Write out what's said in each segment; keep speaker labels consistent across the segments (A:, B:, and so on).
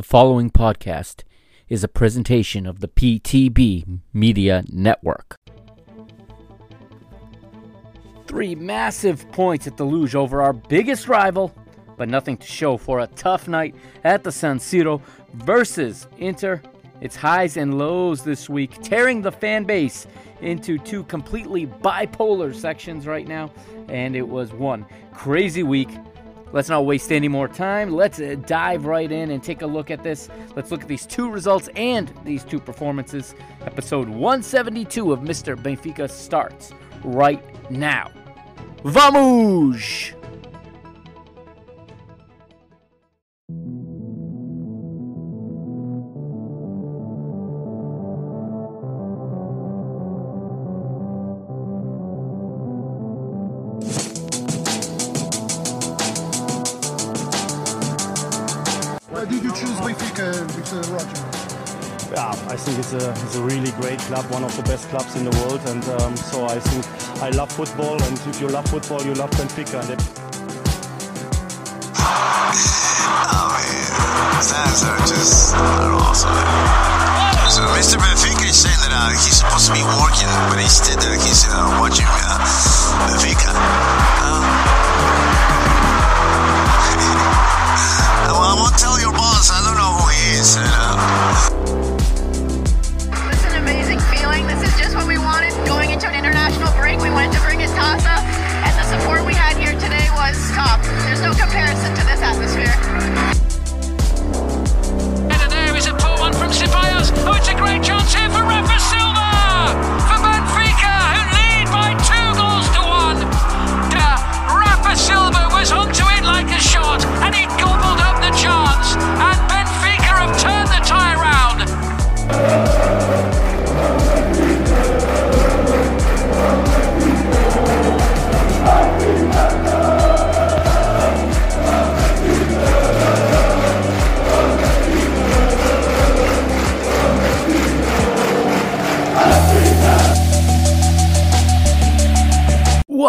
A: The following podcast is a presentation of the PTB Media Network. Three massive points at the Luz over our biggest rival, but nothing to show for a tough night at the San Siro versus Inter. Its highs and lows this week, tearing the fan base into two completely bipolar sections right now, and it was one crazy week Let's not waste any more time. Let's uh, dive right in and take a look at this. Let's look at these two results and these two performances. Episode 172 of Mr. Benfica starts right now. Vamos!
B: I it's a, it's a really great club, one of the best clubs in the world, and um, so I think I love football, and if you love football, you love Benfica, and
C: Oh man, fans are just are awesome. So Mr. Benfica is saying that uh, he's supposed to be working, but instead uh, he's uh, watching uh, Benfica. Uh, well, I won't tell your boss. I don't know who he is.
D: This is just what we wanted going into an international break. We wanted to bring in Tasa, and the support we had here today was top. There's no comparison to this atmosphere.
E: And there is a poor one from Ceballos. Oh, it's a great chance here for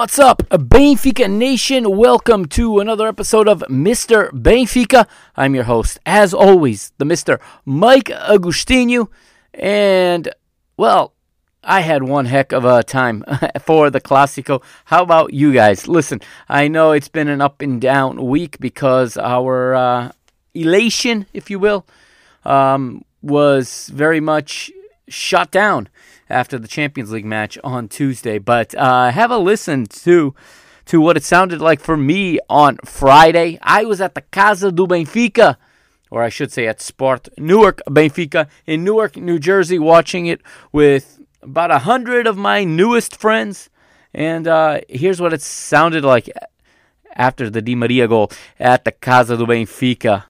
A: What's up, Benfica Nation? Welcome to another episode of Mr. Benfica. I'm your host, as always, the Mr. Mike Agostinho. And, well, I had one heck of a time for the Classico. How about you guys? Listen, I know it's been an up and down week because our uh, elation, if you will, um, was very much shut down after the Champions League match on Tuesday. But uh, have a listen to to what it sounded like for me on Friday. I was at the Casa do Benfica, or I should say at Sport Newark Benfica in Newark, New Jersey, watching it with about a hundred of my newest friends. And uh, here's what it sounded like after the Di Maria goal at the Casa do Benfica.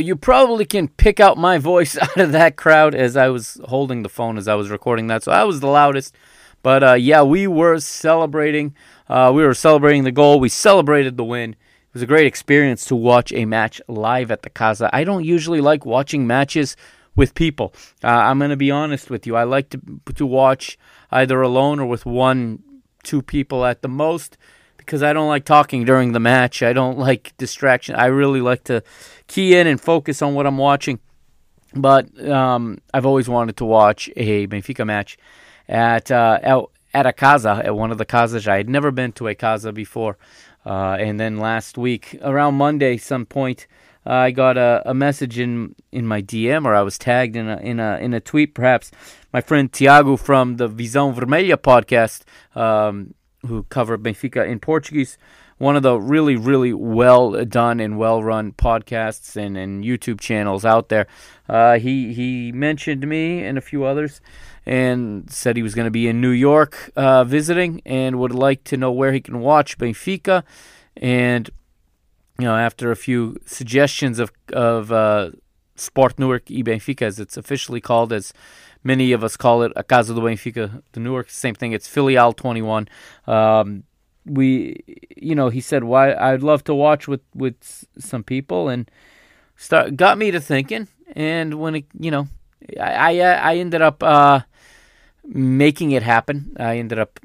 A: You probably can pick out my voice out of that crowd as I was holding the phone as I was recording that. So I was the loudest. But uh, yeah, we were celebrating. Uh, we were celebrating the goal. We celebrated the win. It was a great experience to watch a match live at the Casa. I don't usually like watching matches with people. Uh, I'm going to be honest with you. I like to to watch either alone or with one, two people at the most because I don't like talking during the match. I don't like distraction. I really like to key in and focus on what I'm watching. But um, I've always wanted to watch a Benfica match at uh, at, a casa at one of the casas. I had never been to a casa before, uh, and then last week around Monday, some point, uh, I got a, a message in in my DM or I was tagged in a in a in a tweet perhaps. My friend Tiago from the Visão Vermelha podcast. Um, who cover Benfica in Portuguese. One of the really, really well done and well run podcasts and, and YouTube channels out there. Uh, he he mentioned me and a few others, and said he was going to be in New York uh, visiting and would like to know where he can watch Benfica. And you know, after a few suggestions of of uh, Sport Newark e Benfica, as it's officially called, as many of us call it, a Casa do Benfica de Newark. Same thing. It's Filial 21. Um, we, you know, he said, "Why I'd love to watch with with some people," and start got me to thinking. And when it, you know, I I, I ended up uh, making it happen. I ended up.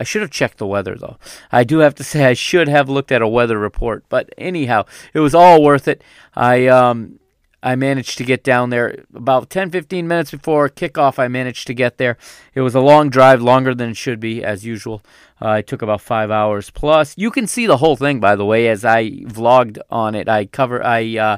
A: I should have checked the weather though. I do have to say I should have looked at a weather report. But anyhow, it was all worth it. I um I managed to get down there about 10 15 minutes before kickoff. I managed to get there. It was a long drive, longer than it should be, as usual. Uh, it took about five hours plus. You can see the whole thing, by the way, as I vlogged on it. I cover, I uh,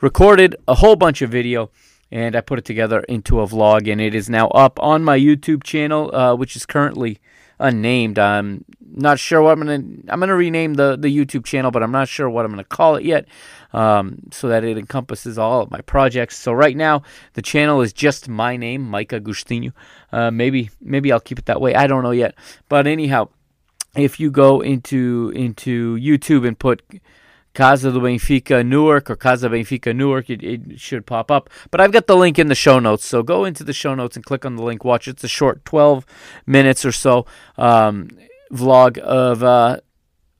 A: recorded a whole bunch of video and I put it together into a vlog, and it is now up on my YouTube channel, uh, which is currently unnamed. I'm not sure what I'm gonna. I'm gonna rename the the YouTube channel, but I'm not sure what I'm gonna call it yet, um, so that it encompasses all of my projects. So right now, the channel is just my name, Mike Agostinho. Uh, maybe maybe I'll keep it that way. I don't know yet. But anyhow, if you go into into YouTube and put Casa do Benfica Newark or Casa Benfica Newark, it, it, should pop up. But I've got the link in the show notes, so go into the show notes and click on the link. Watch it's a short 12 minutes or so um, vlog of uh,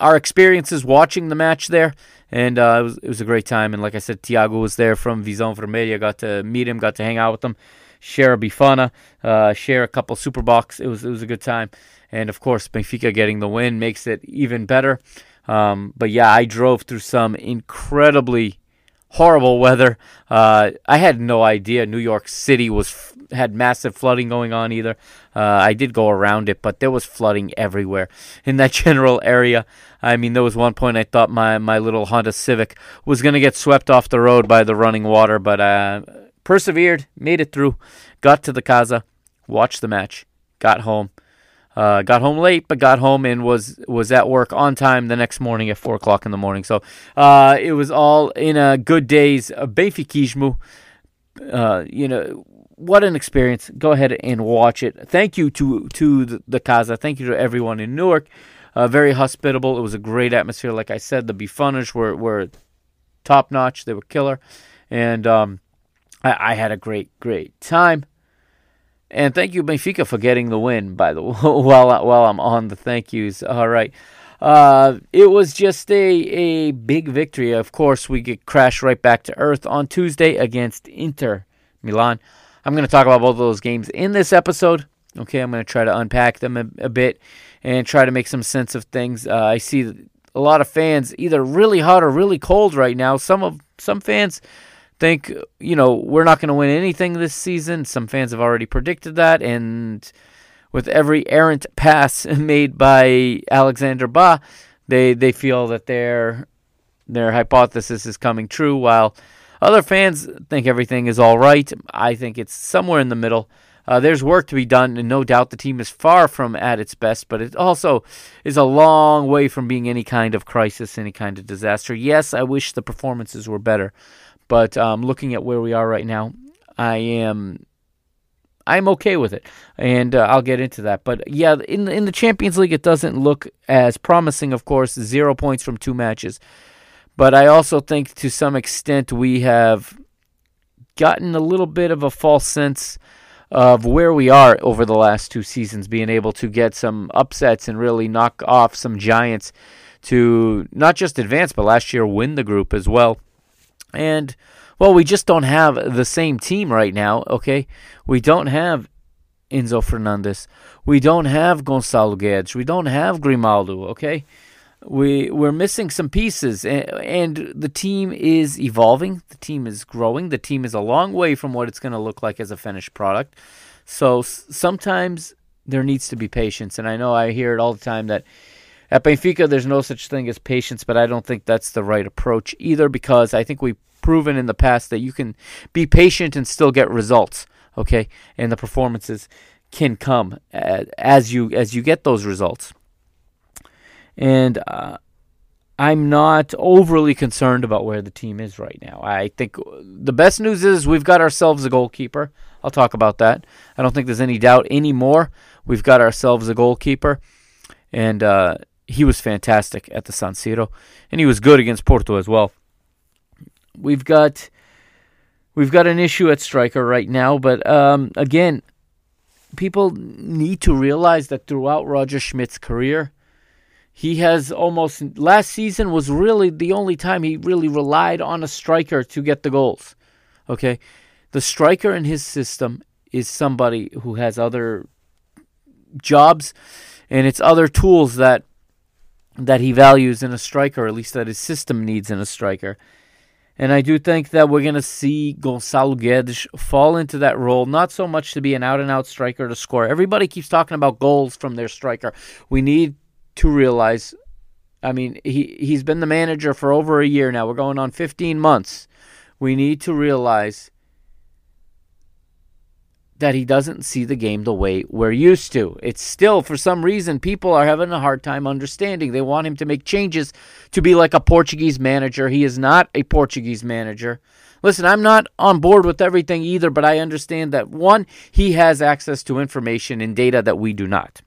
A: our experiences watching the match there. And uh, it, was, it was a great time. And like I said, Tiago was there from Visão Vermelha. Got to meet him, got to hang out with him, share a bifana, uh, share a couple Super Bocks. It was, it was a good time. And of course, Benfica getting the win makes it even better. Um, but yeah, I drove through some incredibly horrible weather. Uh, I had no idea New York City was had massive flooding going on either. Uh, I did go around it, but there was flooding everywhere in that general area. I mean, there was one point I thought my my little Honda Civic was gonna get swept off the road by the running water, but uh, persevered, made it through, got to the casa, watched the match, got home. Uh, got home late, but got home and was was at work on time the next morning at four o'clock in the morning. So uh, it was all in a good day's Benfiquismo. Uh, you know what an experience. Go ahead and watch it. Thank you to to the, the Casa. Thank you to everyone in Newark. Uh, very hospitable. It was a great atmosphere. Like I said, the bifanas were were top notch. They were killer, and um, I, I had a great great time. And thank you, Benfica, for getting the win. By the while while I'm on the thank yous, all right. Uh, it was just a a big victory. Of course, we get crashed right back to earth on Tuesday against Inter Milan. I'm going to talk about both of those games in this episode. Okay, I'm going to try to unpack them a, a, bit and try to make some sense of things. Uh, I see a lot of fans either really hot or really cold right now. Some of some fans think, you know, we're not going to win anything this season. Some fans have already predicted that. And with every errant pass made by Alexander Bah, they, they feel that their, their hypothesis is coming true, while other fans think everything is all right. I think it's somewhere in the middle. Uh, there's work to be done, and no doubt the team is far from at its best, but it also is a long way from being any kind of crisis, any kind of disaster. Yes, I wish the performances were better. But um, looking at where we are right now, I am I'm okay with it, and uh, I'll get into that. But yeah, in in the Champions League, it doesn't look as promising. Of course, zero points from two matches, but I also think to some extent we have gotten a little bit of a false sense of where we are over the last two seasons, being able to get some upsets and really knock off some giants to not just advance, but last year win the group as well. And well, we just don't have the same team right now, okay? We don't have Enzo Fernandez. We don't have Gonçalo Guedes. We don't have Grimaldo, okay? We we're missing some pieces and, and the team is evolving. The team is growing. The team is a long way from what it's going to look like as a finished product. So sometimes there needs to be patience and I know I hear it all the time that at Benfica, there's no such thing as patience, but I don't think that's the right approach either because I think we've proven in the past that you can be patient and still get results. Okay, and the performances can come as you as you get those results. And uh, I'm not overly concerned about where the team is right now. I think the best news is we've got ourselves a goalkeeper. I'll talk about that. I don't think there's any doubt anymore. We've got ourselves a goalkeeper, and uh, he was fantastic at the San Siro, and he was good against Porto as well. We've got we've got an issue at striker right now. But um, again, people need to realize that throughout Roger Schmidt's career, he has almost last season was really the only time he really relied on a striker to get the goals. Okay, the striker in his system is somebody who has other jobs and it's other tools that that he values in a striker, at least that his system needs in a striker. And I do think that we're going to see Gonçalo Guedes fall into that role, not so much to be an out and out striker to score. Everybody keeps talking about goals from their striker. We need to realize I mean, he, he's been the manager for over a year now. We're going on 15 months. We need to realize that he doesn't see the game the way we're used to. It's still, for some reason, people are having a hard time understanding. They want him to make changes to be like a Portuguese manager. He is not a Portuguese manager. Listen, I'm not on board with everything either, but I understand that one, he has access to information and data that we do not.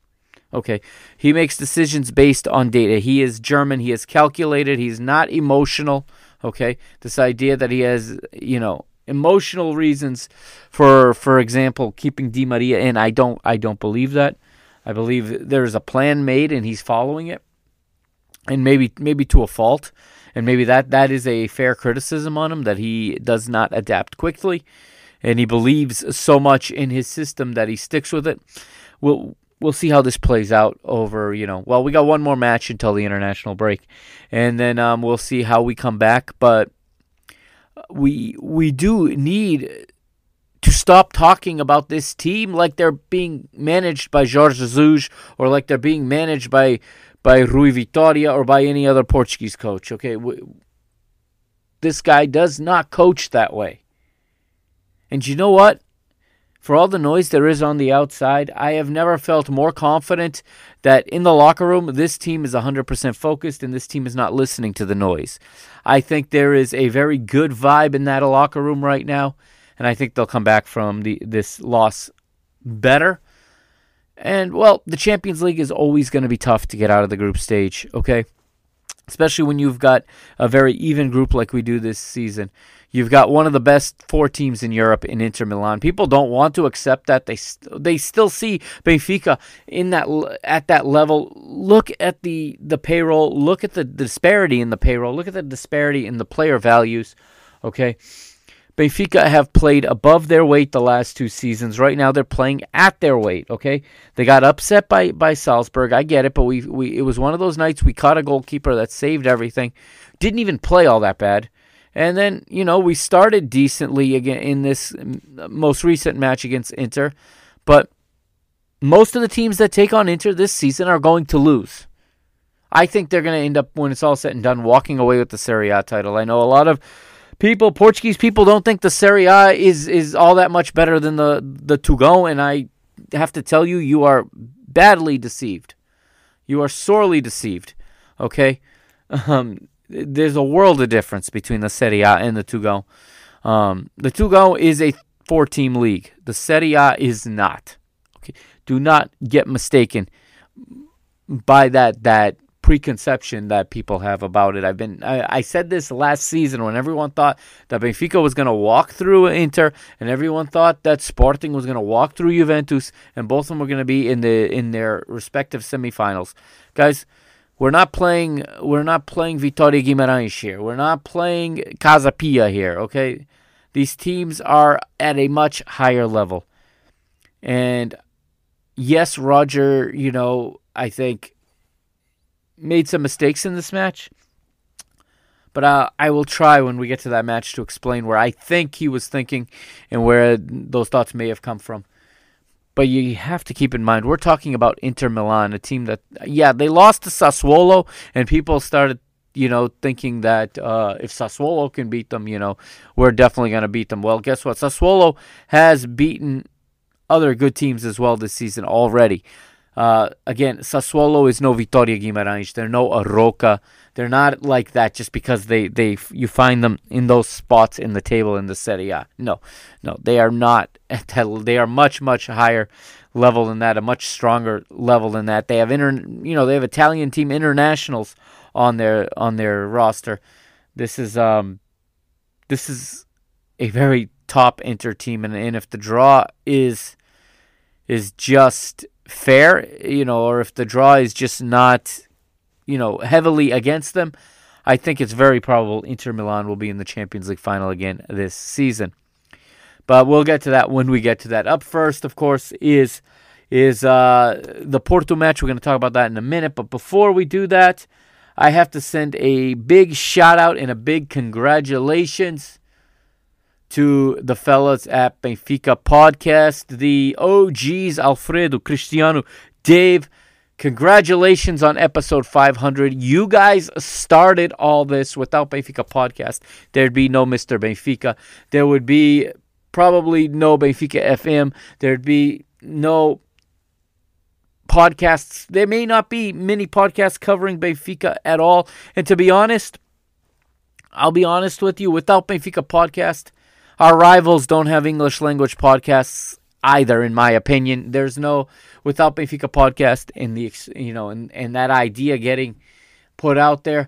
A: Okay. He makes decisions based on data. He is German. He is calculated. He's not emotional. Okay. This idea that he has, you know, emotional reasons for for example keeping Di Maria in I don't I don't believe that I believe there's a plan made and he's following it and maybe maybe to a fault and maybe that that is a fair criticism on him that he does not adapt quickly and he believes so much in his system that he sticks with it we'll we'll see how this plays out over you know well we got one more match until the international break and then um, we'll see how we come back but we we do need to stop talking about this team like they're being managed by Jorge Jesus or like they're being managed by by Rui Vitoria or by any other Portuguese coach. Okay, this guy does not coach that way. And you know what? For all the noise there is on the outside, I have never felt more confident that in the locker room, this team is 100% focused and this team is not listening to the noise. I think there is a very good vibe in that locker room right now, and I think they'll come back from the this loss better. And well, the Champions League is always going to be tough to get out of the group stage, okay? Especially when you've got a very even group like we do this season. You've got one of the best four teams in Europe in Inter Milan. People don't want to accept that they they still see Benfica in that at that level. Look at the the payroll. Look at the disparity in the payroll. Look at the disparity in the player values. Okay. Benfica have played above their weight the last two seasons. Right now, they're playing at their weight. Okay, they got upset by by Salzburg. I get it, but we we it was one of those nights we caught a goalkeeper that saved everything. Didn't even play all that bad. And then, you know, we started decently again in this most recent match against Inter, but most of the teams that take on Inter this season are going to lose. I think they're going to end up, when it's all said and done, walking away with the Serie A title. I know a lot of people, Portuguese people, don't think the Serie A is, is all that much better than the, the Tugão, and I have to tell you, you are badly deceived. You are sorely deceived, okay? Um, there's a world of difference between the Serie A and the Tugão. Um, the Tugão is a four-team league. The Serie A is not. Okay, do not get mistaken by that that preconception that people have about it. I've been I, I said this last season when everyone thought that Benfica was going to walk through Inter and everyone thought that Sporting was going to walk through Juventus and both of them were going to be in the in their respective semifinals. Guys, we're not playing. We're not playing Vitória Guimarães here. We're not playing Casa Pia here. Okay, these teams are at a much higher level. And yes, Roger. You know, I think made some mistakes in this match. But uh, I will try when we get to that match to explain where I think he was thinking and where those thoughts may have come from. But you have to keep in mind, we're talking about Inter Milan, a team that, yeah, they lost to Sassuolo, and people started, you know, thinking that uh, if Sassuolo can beat them, you know, we're definitely going to beat them. Well, guess what? Sassuolo has beaten other good teams as well this season already. Uh, again, Sassuolo is no Vitória Guimarães. They're no Arouca. They're not like that just because they, they you find them in those spots in the table in the Serie A. No, no, they are not. They are much much higher level than that, a much stronger level than that. They have inter, you know, they have Italian team internationals on their on their roster. This is um, this is a very top Inter team, and, and if the draw is is just fair, you know, or if the draw is just not, you know, heavily against them, I think it's very probable Inter Milan will be in the Champions League final again this season. But we'll get to that when we get to that. Up first, of course, is is uh, the Porto match. We're going to talk about that in a minute. But before we do that, I have to send a big shout out and a big congratulations to the fellas at Benfica Podcast, the OGs, Alfredo, Cristiano, Dave. Congratulations on episode 500. You guys started all this without Benfica Podcast. There'd be no Mr. Benfica. There would be probably no Benfica FM. There'd be no podcasts. There may not be many podcasts covering Benfica at all. And to be honest, I'll be honest with you, without Benfica podcast, our rivals don't have English language podcasts either, in my opinion. There's no without Benfica podcast and the you know and, and that idea getting put out there.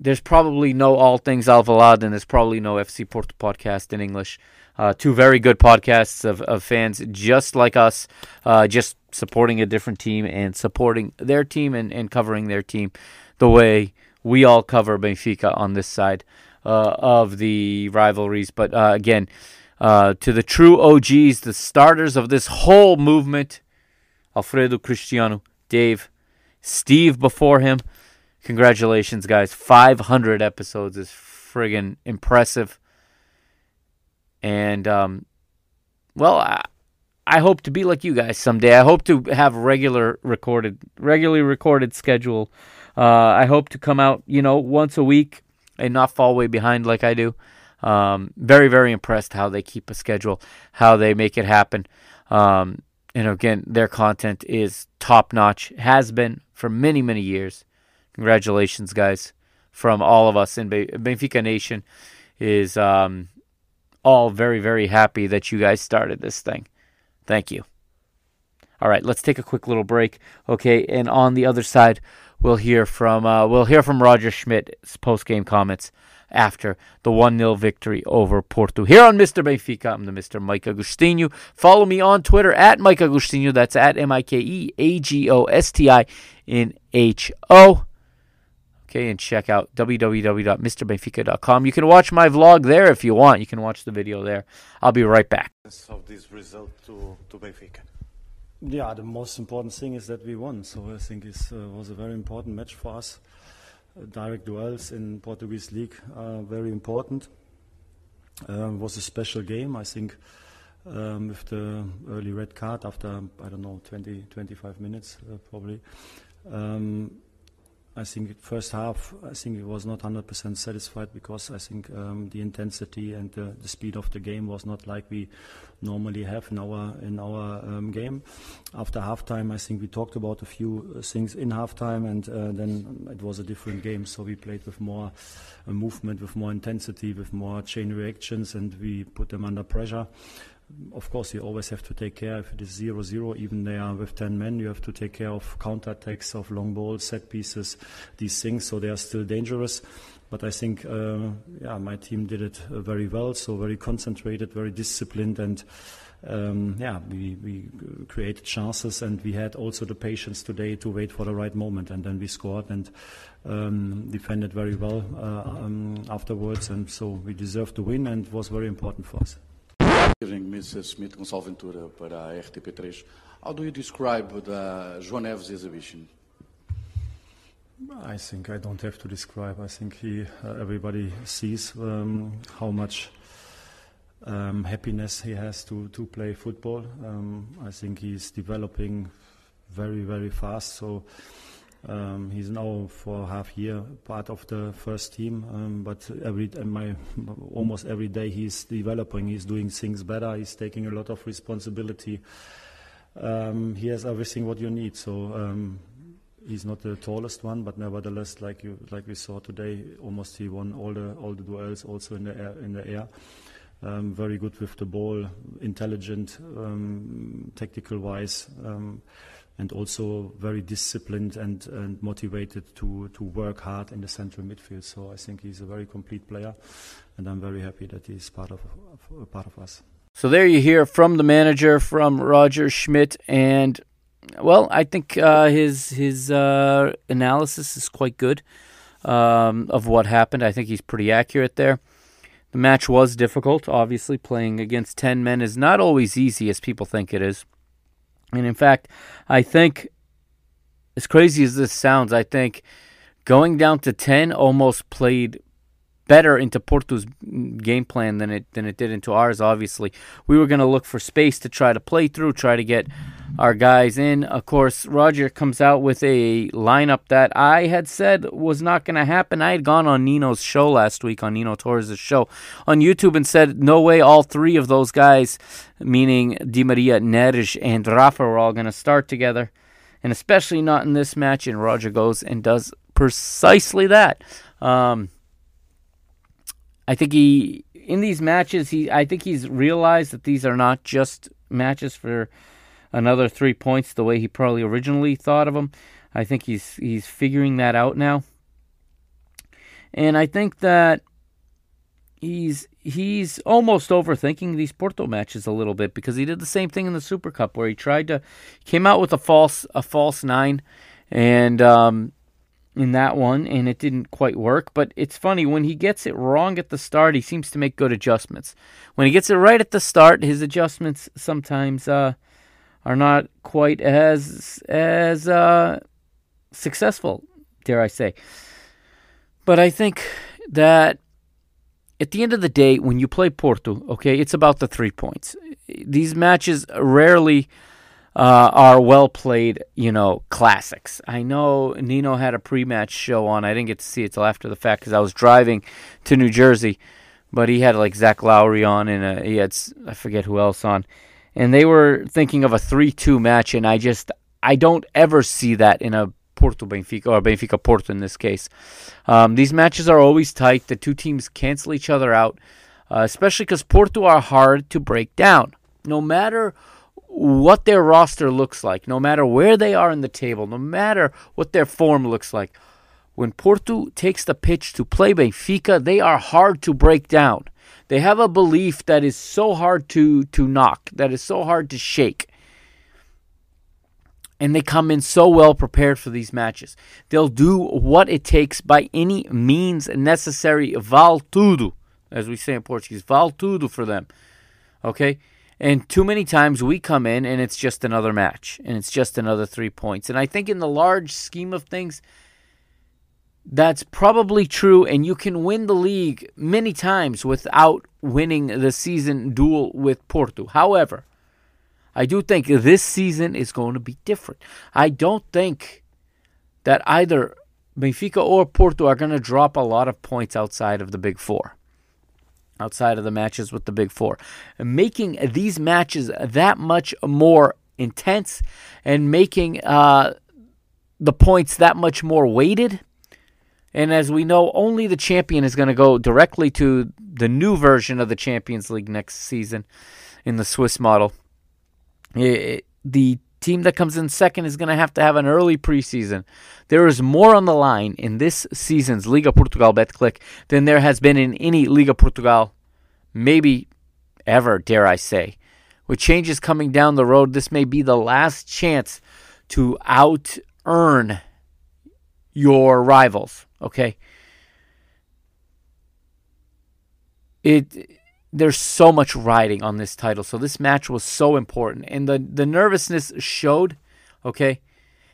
A: There's probably no All Things Alvalade and there's probably no FC Porto podcast in English. Uh, two very good podcasts of, of fans just like us, uh, just supporting a different team and supporting their team and, and covering their team the way we all cover Benfica on this side uh, of the rivalries. But uh, again, uh, to the true OGs, the starters of this whole movement, Alfredo Cristiano, Dave, Steve before him. Congratulations, guys. 500 episodes is friggin' impressive. And, um, well, I, I hope to be like you guys someday. I hope to have regular recorded, regularly recorded schedule. Uh, I hope to come out, you know, once a week and not fall way behind like I do. Um, very, very impressed how they keep a schedule, how they make it happen. Um, and again, their content is top notch, has been for many, many years. Congratulations, guys, from all of us in Benfica Nation. Is um, all very, very happy that you guys started this thing. Thank you. All right, let's take a quick little break. Okay, and on the other side, we'll hear from uh, we'll hear from Roger Schmidt's post game comments after the 1 0 victory over Porto. Here on Mr. Benfica, I'm the Mr. Mike Agostinho. Follow me on Twitter at Mike Agostinho. That's at M I K E A G O S T I N H O. Okay, and check out www.mrbenfica.com. You can watch my vlog there if you want. You can watch the video there. I'll be right back.
F: Of this result to, to Benfica.
B: Yeah, the most important thing is that we won. So I think it uh, was a very important match for us. Uh, direct duels in Portuguese league are very important. Uh, was a special game. I think um, with the early red card after I don't know 20 25 minutes uh, probably. Um, I think first half, I think it was not 100% satisfied because I think um, the intensity and the, the, speed of the game was not like we normally have in our in our um, game. After halftime, I think we talked about a few uh, things in halftime, and uh, then it was a different game. So we played with more uh, movement, with more intensity, with more chain reactions, and we put them under pressure of course, you always have to take care if it is 0 0, even they are with 10 men, you have to take care of counter attacks, of long balls, set pieces, these things, so they are still dangerous. But I think, uh, yeah, my team did it uh, very well, so very concentrated, very disciplined, and um, yeah, we, we created chances, and we had also the patience today to wait for the right moment, and then we scored and um, defended very well uh, um, afterwards, and so we deserved to win, and it was very important for us.
G: Mrs. Smith, Gonçalo Ventura para a RTP3. How do you describe the João Neves exhibition?
B: I think I don't have to describe. I think he, uh, everybody sees um, how much um, happiness he has to, to play football. Um, I think he's developing very, very fast. So um, he's now for half year part of the first team, um, but every my, almost every day he's developing. He's doing things better. He's taking a lot of responsibility. Um, he has everything what you need. So um, he's not the tallest one, but nevertheless, like you like we saw today, almost he won all the all the duels also in the air. In the air. Um, very good with the ball, intelligent, um, tactical wise and also very disciplined and, and motivated to, to work hard in the central midfield. So I think he's a very complete player, and I'm very happy that he's part of, of part of us.
A: So there you hear from the manager, from Roger Schmidt, and well, I think uh, his his uh, analysis is quite good um, of what happened. I think he's pretty accurate there. The match was difficult. Obviously, playing against ten men is not always easy as people think it is. And in fact, I think, as crazy as this sounds, I think going down to ten almost played better into Porto's game plan than it than it did into ours. Obviously, we were going to look for space to try to play through, try to get our guys in. Of course, Roger comes out with a lineup that I had said was not going to happen. I had gone on Nino's show last week on Nino Torres' show on YouTube and said no way all three of those guys, meaning Di Maria, Neres, and Rafa, were all going to start together. And especially not in this match. And Roger goes and does precisely that. Um, I think he in these matches he I think he's realized that these are not just matches for another 3 points the way he probably originally thought of them. I think he's he's figuring that out now. And I think that he's he's almost overthinking these Porto matches a little bit because he did the same thing in the Super Cup where he tried to came out with a false a false nine and um, in that one, and it didn't quite work. But it's funny when he gets it wrong at the start, he seems to make good adjustments. When he gets it right at the start, his adjustments sometimes uh, are not quite as as uh, successful, dare I say. But I think that at the end of the day, when you play Porto, okay, it's about the three points. These matches rarely uh, are well played, you know, classics. I know Nino had a pre match show on. I didn't get to see it till after the fact because I was driving to New Jersey, but he had like Zach Lowry on and uh, he had, I forget who else on. And they were thinking of a 3 2 match, and I just, I don't ever see that in a Porto Benfica, or Benfica Porto in this case. Um, these matches are always tight. The two teams cancel each other out, uh, especially because Porto are hard to break down. No matter what their roster looks like, no matter where they are in the table, no matter what their form looks like. When Porto takes the pitch to play Benfica, they are hard to break down. They have a belief that is so hard to, to knock, that is so hard to shake. And they come in so well prepared for these matches. They'll do what it takes by any means necessary. Val tudo, as we say in Portuguese. Val tudo for them. Okay? And too many times we come in and it's just another match and it's just another three points. And I think in the large scheme of things, that's probably true. And you can win the league many times without winning the season duel with Porto. However, I do think this season is going to be different. I don't think that either Benfica or Porto are going to drop a lot of points outside of the big four outside of the matches with the Big Four. Making these matches that much more intense and making uh, the points that much more weighted. And as we know, only the champion is going to go directly to the new version of the Champions League next season in the Swiss model. It, the team that comes in second is going to have to have an early preseason. There is more on the line in this season's Liga Portugal Betclic than there has been in any Liga Portugal, maybe ever, dare I say. With changes coming down the road, this may be the last chance to out earn your rivals, okay? It there's so much riding on this title. So this match was so important, and the the nervousness showed. Okay,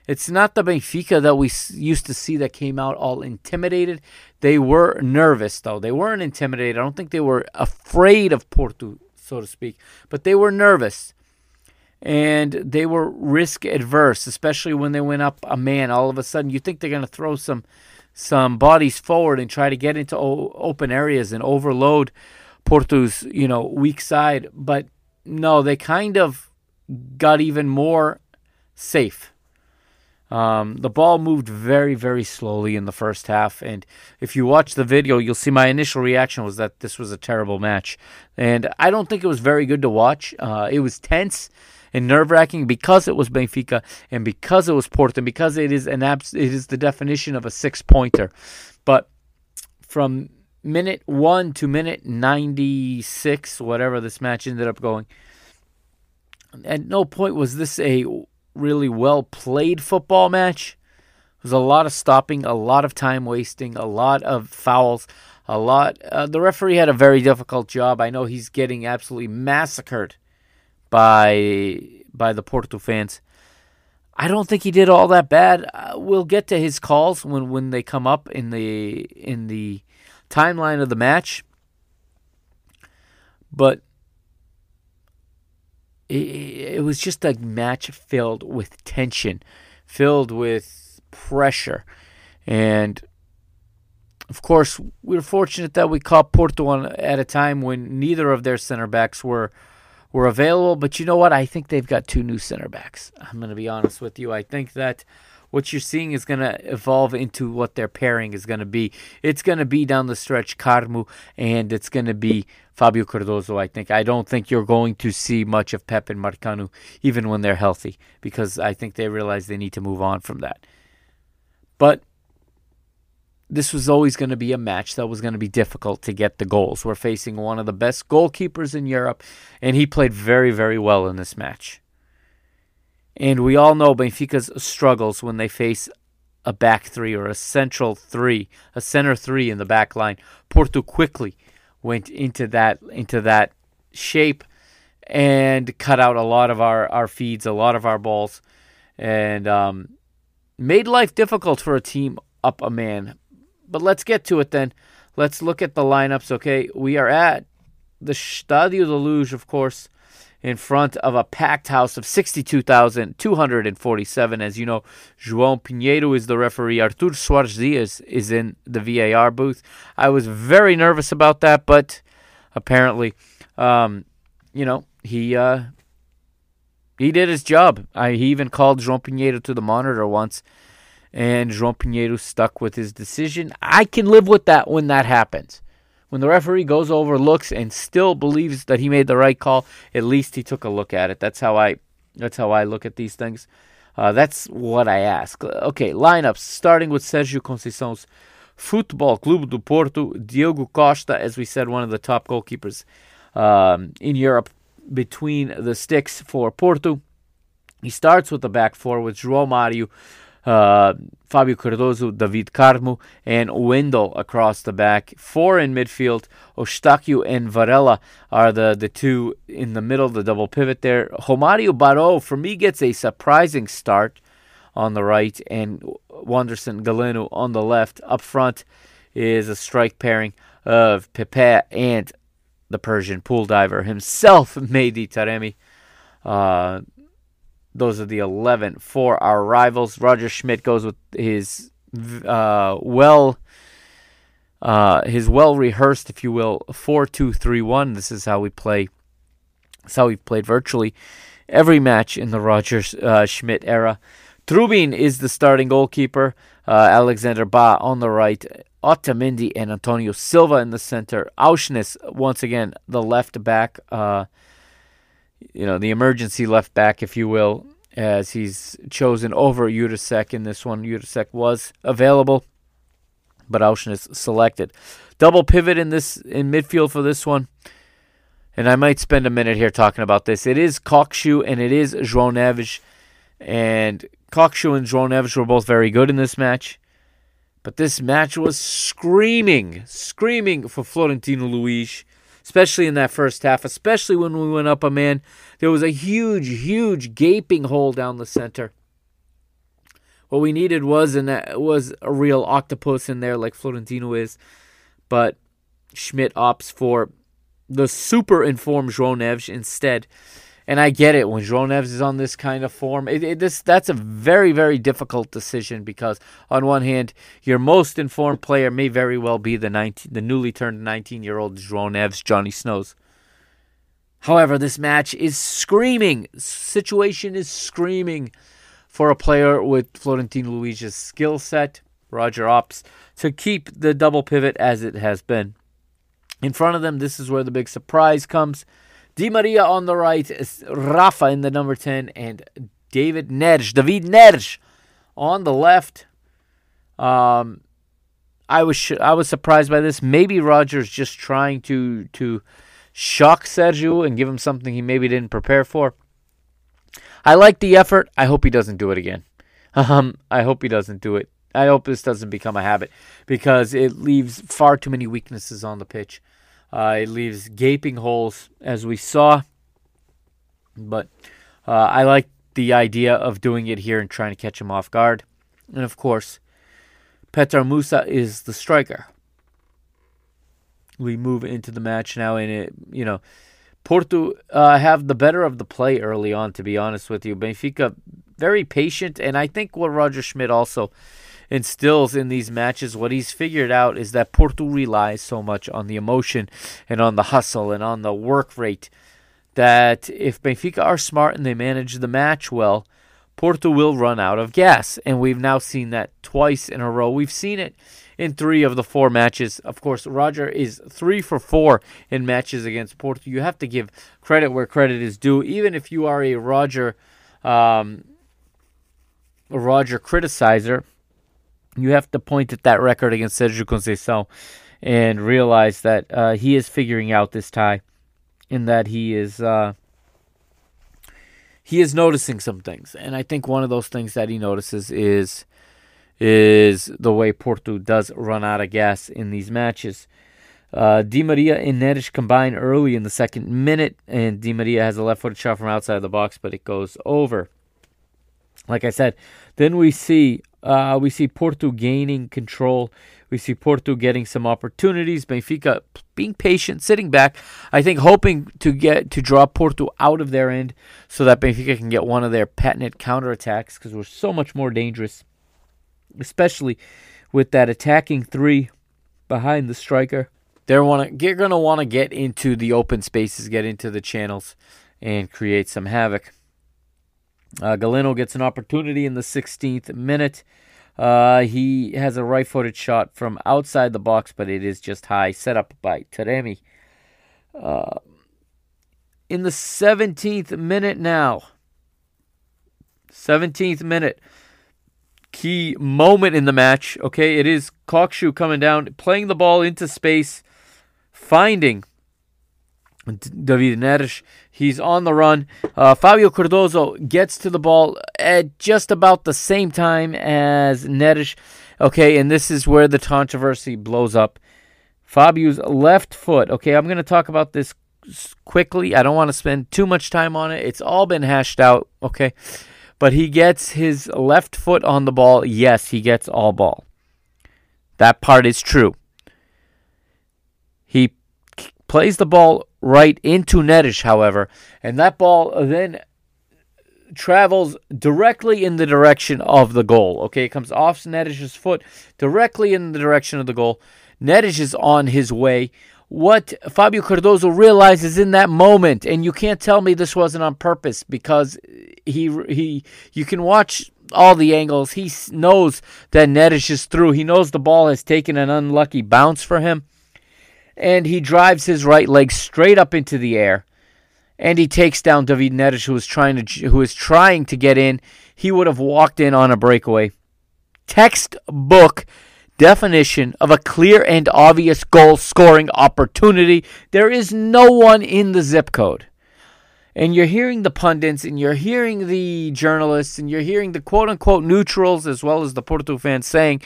A: it's not the Benfica that we used to see that came out all intimidated. They were nervous though. They weren't intimidated. I don't think they were afraid of Porto, so to speak, but they were nervous. And they were risk adverse, especially when they went up a man. All of a sudden, you think they're going to throw some some bodies forward and try to get into o- open areas and overload Porto's, you know, weak side, but no, they kind of got even more safe. Um, the ball moved very, very slowly in the first half, and if you watch the video, you'll see my initial reaction was that this was a terrible match, and I don't think it was very good to watch. Uh, it was tense, and nerve wracking because it was Benfica and because it was Porto and because it is an abs- it is the definition of a six pointer. But from minute one to minute 96, whatever this match ended up going, at no point was this a really well played football match. It was a lot of stopping, a lot of time wasting, a lot of fouls, a lot. Uh, the referee had a very difficult job. I know he's getting absolutely massacred by by the Porto fans. I don't think he did all that bad. Uh, we'll get to his calls when, when they come up in the in the timeline of the match. But it, it was just a match filled with tension, filled with pressure, and of course we were fortunate that we caught Porto on, at a time when neither of their center backs were were available. But you know what? I think they've got two new center backs. I'm going to be honest with you. I think that what you're seeing is going to evolve into what their pairing is going to be. It's going to be down the stretch Carmo and it's going to be Fabio Cardoso, I think. I don't think you're going to see much of Pep and Marcano even when they're healthy because I think they realize they need to move on from that. But this was always going to be a match that was going to be difficult to get the goals. We're facing one of the best goalkeepers in Europe, and he played very, very well in this match. And we all know Benfica's struggles when they face a back three or a central three, a center three in the back line. Porto quickly went into that into that shape and cut out a lot of our, our feeds, a lot of our balls, and um, made life difficult for a team up a man but let's get to it then. Let's look at the lineups, okay? We are at the Stadio de Luz, of course, in front of a packed house of 62,247. As you know, João Pinheiro is the referee. Artur Soares Dias is in the VAR booth. I was very nervous about that, but apparently, um, you know, he uh, he did his job. I, he even called João Pinheiro to the monitor once and João Pinheiro stuck with his decision. I can live with that when that happens. When the referee goes over, looks, and still believes that he made the right call, at least he took a look at it. That's how I that's how I look at these things. Uh, that's what I ask. Okay, lineups starting with Sergio Conceição's Futebol Clube do Porto, Diogo Costa, as we said, one of the top goalkeepers um, in Europe between the sticks for Porto. He starts with the back four with João Mario, uh, Fabio Cardoso, David Carmo, and Wendell across the back. Four in midfield. Eustáquio and Varela are the, the two in the middle, the double pivot there. Romario Baró, for me, gets a surprising start on the right, and Wanderson Galeno on the left. Up front is a strike pairing of Pepe and the Persian pool diver himself, Mehdi Taremi. Uh, those are the 11 for our rivals. Roger Schmidt goes with his uh, well, uh, his well rehearsed, if you will, 4 2 3 1. This is how we play. That's how we've played virtually every match in the Roger uh, Schmidt era. Trubin is the starting goalkeeper. Uh, Alexander Bah on the right. Otamendi and Antonio Silva in the center. Aursnes, once again, the left back. Uh, you know, the emergency left back, if you will, as he's chosen over Jurasek in this one. Jurasek was available, but Aursnes selected. Double pivot in this in midfield for this one. And I might spend a minute here talking about this. It is Kökçü and it is Neves. And Kökçü and Neves were both very good in this match. But this match was screaming, screaming for Florentino Luis especially in that first half, especially when we went up a man. There was a huge, huge gaping hole down the center. What we needed was an was a real octopus in there, like Florentino is, but Schmidt opts for the super informed João instead. And I get it when João Neves is on this kind of form. It, it, this that's a very very difficult decision because on one hand, your most informed player may very well be the 19, the newly turned 19 year old João Neves, Johnny Snows. However, this match is screaming. Situation is screaming for a player with Florentino Luis's skill set. Roger opts to keep the double pivot as it has been. In front of them, this is where the big surprise comes. Di Maria on the right, Rafa in the number 10, and David Neres, David Neres on the left. Um, I was sh- I was surprised by this. Maybe Rogers just trying to to shock Sergio and give him something he maybe didn't prepare for. I like the effort. I hope he doesn't do it again. Um, I hope he doesn't do it. I hope this doesn't become a habit because it leaves far too many weaknesses on the pitch. Uh, it leaves gaping holes, as we saw. But uh, I like the idea of doing it here and trying to catch him off guard. And of course, Petar Musa is the striker. We move into the match now, and it, you know, Porto uh, have the better of the play early on. To be honest with you, Benfica very patient, and I think what Roger Schmidt also instills in these matches, what he's figured out is that Porto relies so much on the emotion and on the hustle and on the work rate that if Benfica are smart and they manage the match well, Porto will run out of gas. And we've now seen that twice in a row. We've seen it in three of the four matches. Of course, Roger is three for four in matches against Porto. You have to give credit where credit is due, even if you are a Roger, um, a Roger criticizer. You have to point at that record against Sergio Conceição and realize that uh, he is figuring out this tie, in that he is. Uh, he is noticing some things, and I think one of those things that he notices is is the way Porto does run out of gas in these matches. Uh, Di Maria and Neres combine early in the second minute, and Di Maria has a left-footed shot from outside the box, but it goes over. Like I said, then we see uh, we see Porto gaining control. We see Porto getting some opportunities. Benfica being patient, sitting back. I think hoping to get to draw Porto out of their end so that Benfica can get one of their patented counterattacks because we're so much more dangerous, especially with that attacking three behind the striker. They're. They're going to want to get into the open spaces, get into the channels, and create some havoc. Uh, Galeno gets an opportunity in the 16th minute. Uh, he has a right footed shot from outside the box, but it is just high, set up by Taremi. Uh, in the 17th minute now, 17th minute, key moment in the match. Okay, it is Kökçü coming down, playing the ball into space, finding David Neres. He's on the run. Uh, Fabio Cardoso gets to the ball at just about the same time as Neres. Okay, and this is where the controversy blows up. Fabio's left foot. Okay, I'm going to talk about this quickly. I don't want to spend too much time on it. It's all been hashed out. Okay, but he gets his left foot on the ball. Yes, he gets all ball. That part is true. Plays the ball right into Neres, however, and that ball then travels directly in the direction of the goal. Okay, it comes off Neres' foot directly in the direction of the goal. Neres is on his way. What Fabio Cardoso realizes in that moment, and you can't tell me this wasn't on purpose because he he you can watch all the angles. He knows that Neres is through. He knows the ball has taken an unlucky bounce for him and he drives his right leg straight up into the air, and he takes down David Neres, who is trying to who is trying to get in. He would have walked in on a breakaway. Textbook definition of a clear and obvious goal scoring opportunity. There is no one in the zip code. And you're hearing the pundits and you're hearing the journalists and you're hearing the quote unquote neutrals as well as the Porto fans saying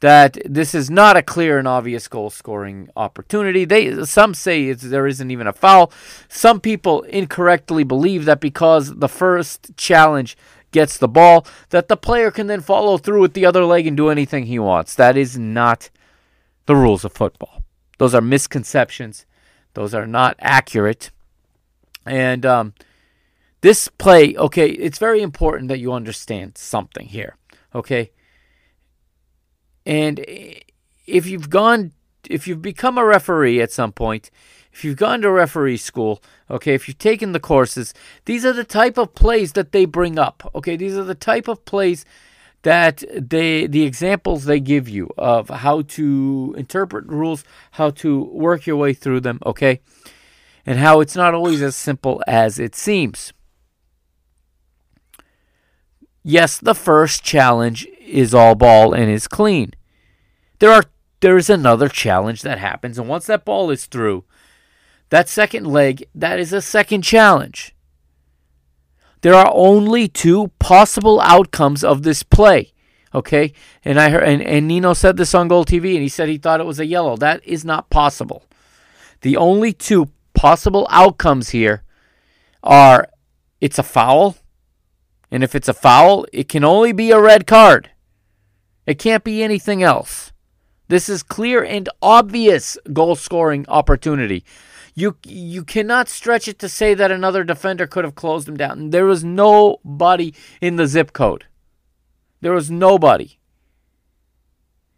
A: that this is not a clear and obvious goal scoring opportunity. They some say there isn't even a foul. Some people incorrectly believe that because the first challenge gets the ball that the player can then follow through with the other leg and do anything he wants. That is not the rules of football. Those are misconceptions. Those are not accurate. And um, this play, okay, it's very important that you understand something here. Okay, and if you've gone, if you've become a referee at some point, if you've gone to referee school, okay, if you've taken the courses, these are the type of plays that they bring up. Okay, these are the type of plays that they the examples they give you of how to interpret rules, how to work your way through them, okay? and how it's not always as simple as it seems. Yes, the first challenge is all ball and is clean. There are there is another challenge that happens and once that ball is through, that second leg, that is a second challenge. There are only two possible outcomes of this play. Okay? And I heard and, and Nino said this on GolTV and he said he thought it was a yellow. That is not possible. The only two possible outcomes here are it's a foul. And if it's a foul, it can only be a red card. It can't be anything else. This is clear and obvious goal scoring opportunity. You you cannot stretch it to say that another defender could have closed him down. There was nobody in the zip code. There was nobody.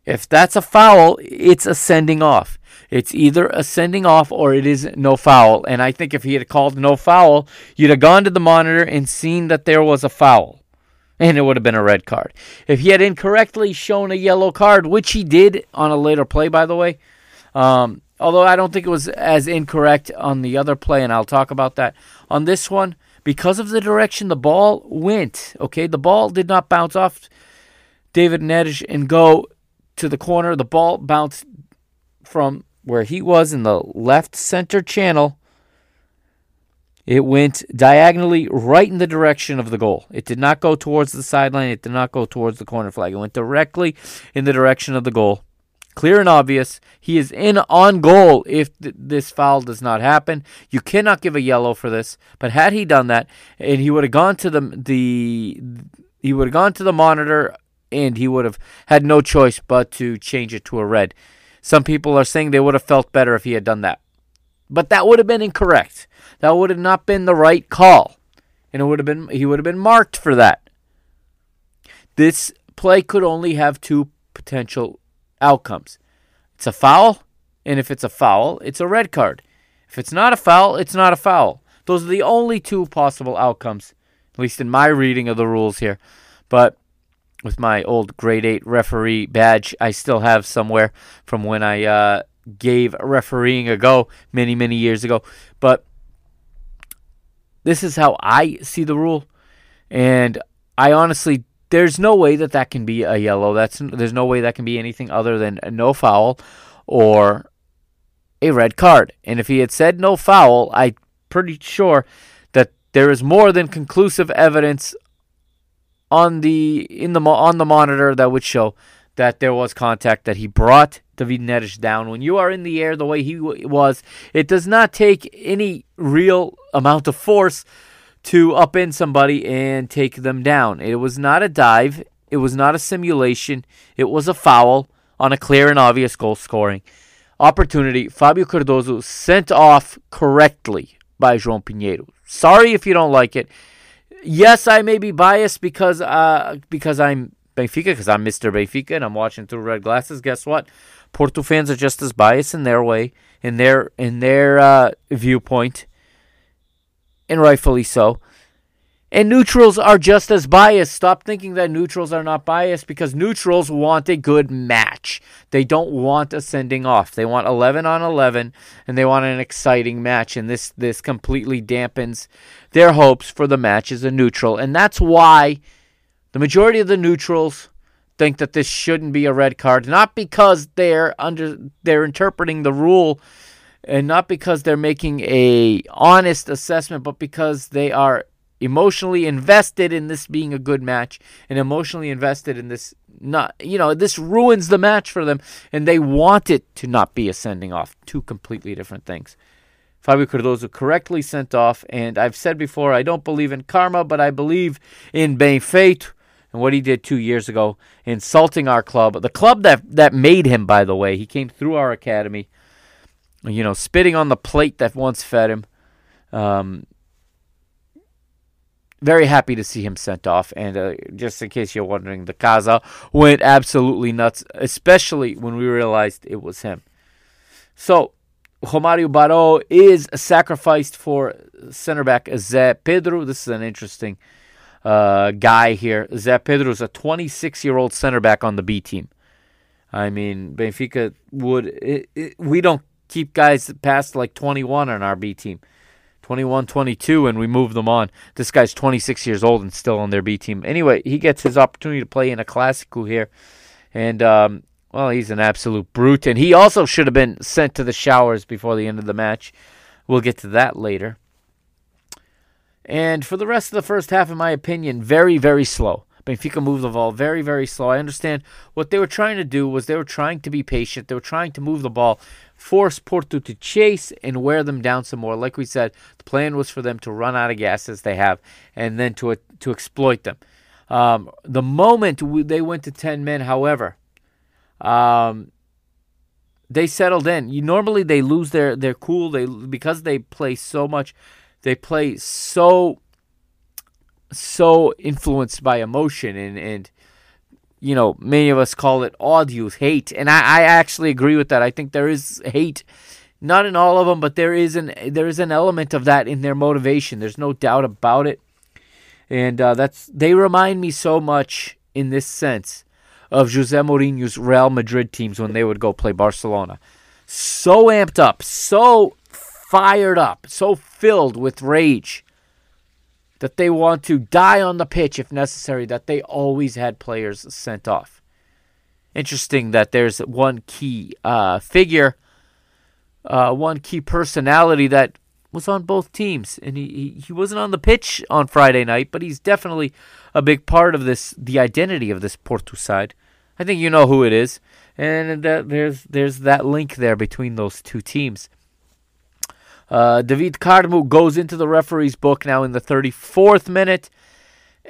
A: If that's a foul, it's a sending off. It's either a sending off or it is no foul. And I think if he had called no foul, you'd have gone to the monitor and seen that there was a foul. And it would have been a red card. If he had incorrectly shown a yellow card, which he did on a later play, by the way, um, although I don't think it was as incorrect on the other play, and I'll talk about that. On this one, because of the direction the ball went, okay, the ball did not bounce off David Neres and go to the corner. The ball bounced from where he was in the left center channel. It went diagonally right in the direction of the goal. It did not go towards the sideline. It did not go towards the corner flag. It went directly in the direction of the goal. Clear and obvious. He is in on goal if th- this foul does not happen. You cannot give a yellow for this. But had he done that, and he would have gone to the the he would have gone to the monitor, and he would have had no choice but to change it to a red. Some people are saying they would have felt better if he had done that. But that would have been incorrect. That would have not been the right call. And it would have been he would have been marked for that. This play could only have two potential outcomes. It's a foul, and if it's a foul, it's a red card. If it's not a foul, it's not a foul. Those are the only two possible outcomes, at least in my reading of the rules here. But with my old grade 8 referee badge I still have somewhere from when I uh, gave refereeing a go many, many years ago. But this is how I see the rule. And I honestly, there's no way that that can be a yellow. That's There's no way that can be anything other than a no foul or a red card. And if he had said no foul, I'm pretty sure that there is more than conclusive evidence on the in the on the monitor that would show that there was contact that he brought David Neres down. When you are in the air the way he w- was, it does not take any real amount of force to upend somebody and take them down. It was not a dive. It was not a simulation. It was a foul on a clear and obvious goal scoring opportunity. Fabio Cardoso sent off correctly by João Pinheiro. Sorry if you don't like it yes, I may be biased because uh because I'm Benfica because I'm Mr. Benfica and I'm watching through red glasses. Guess what? Porto fans are just as biased in their way, in their in their uh, viewpoint, and rightfully so. And neutrals are just as biased. Stop thinking that neutrals are not biased because neutrals want a good match. They don't want a sending off. They want 11 on 11 and they want an exciting match and this this completely dampens their hopes for the match as a neutral. And that's why the majority of the neutrals think that this shouldn't be a red card, not because they're under they're interpreting the rule and not because they're making a honest assessment, but because they are emotionally invested in this being a good match and emotionally invested in this not you know this ruins the match for them and they want it to not be a sending off. Two completely different things. Fabio Cardoso correctly sent off and I've said before I don't believe in karma but I believe in bem fate and what he did 2 years ago insulting our club the club that that made him by the way he came through our academy you know spitting on the plate that once fed him um, very happy to see him sent off. And uh, just in case you're wondering, the Casa went absolutely nuts, especially when we realized it was him. So, Romario Baró is sacrificed for center back Zé Pedro. This is an interesting uh, guy here. Zé Pedro is a 26 year old center back on the B team. I mean, Benfica would. It, it, we don't keep guys past like 21 on our B team. 21, 22, and we move them on. This guy's 26 years old and still on their B team. Anyway, he gets his opportunity to play in a Classico here. And, um, well, he's an absolute brute. And he also should have been sent to the showers before the end of the match. We'll get to that later. And for the rest of the first half, in my opinion, very, very slow. Benfica moved the ball very, very slow. I understand what they were trying to do was they were trying to be patient. They were trying to move the ball, force Porto to chase and wear them down some more. Like we said, the plan was for them to run out of gas as they have, and then to to exploit them. Um, the moment we, they went to ten men, however, um, they settled in. You normally they lose their their cool. They because they play so much. They play so so influenced by emotion and and you know many of us call it odious hate. And I, I actually agree with that. I think there is hate not in all of them but there is an there is an element of that in their motivation. There's no doubt about it. And uh, that's they remind me so much in this sense of Jose Mourinho's Real Madrid teams when they would go play Barcelona. So amped up so fired up so filled with rage that they want to die on the pitch if necessary, that they always had players sent off. Interesting that there's one key uh, figure, uh, one key personality that was on both teams, and he, he, wasn't on the pitch on Friday night, but he's definitely a big part of this, the identity of this Porto side. I think you know who it is, and that there's there's that link there between those two teams. Uh, David Carmo goes into the referee's book now in the 34th minute.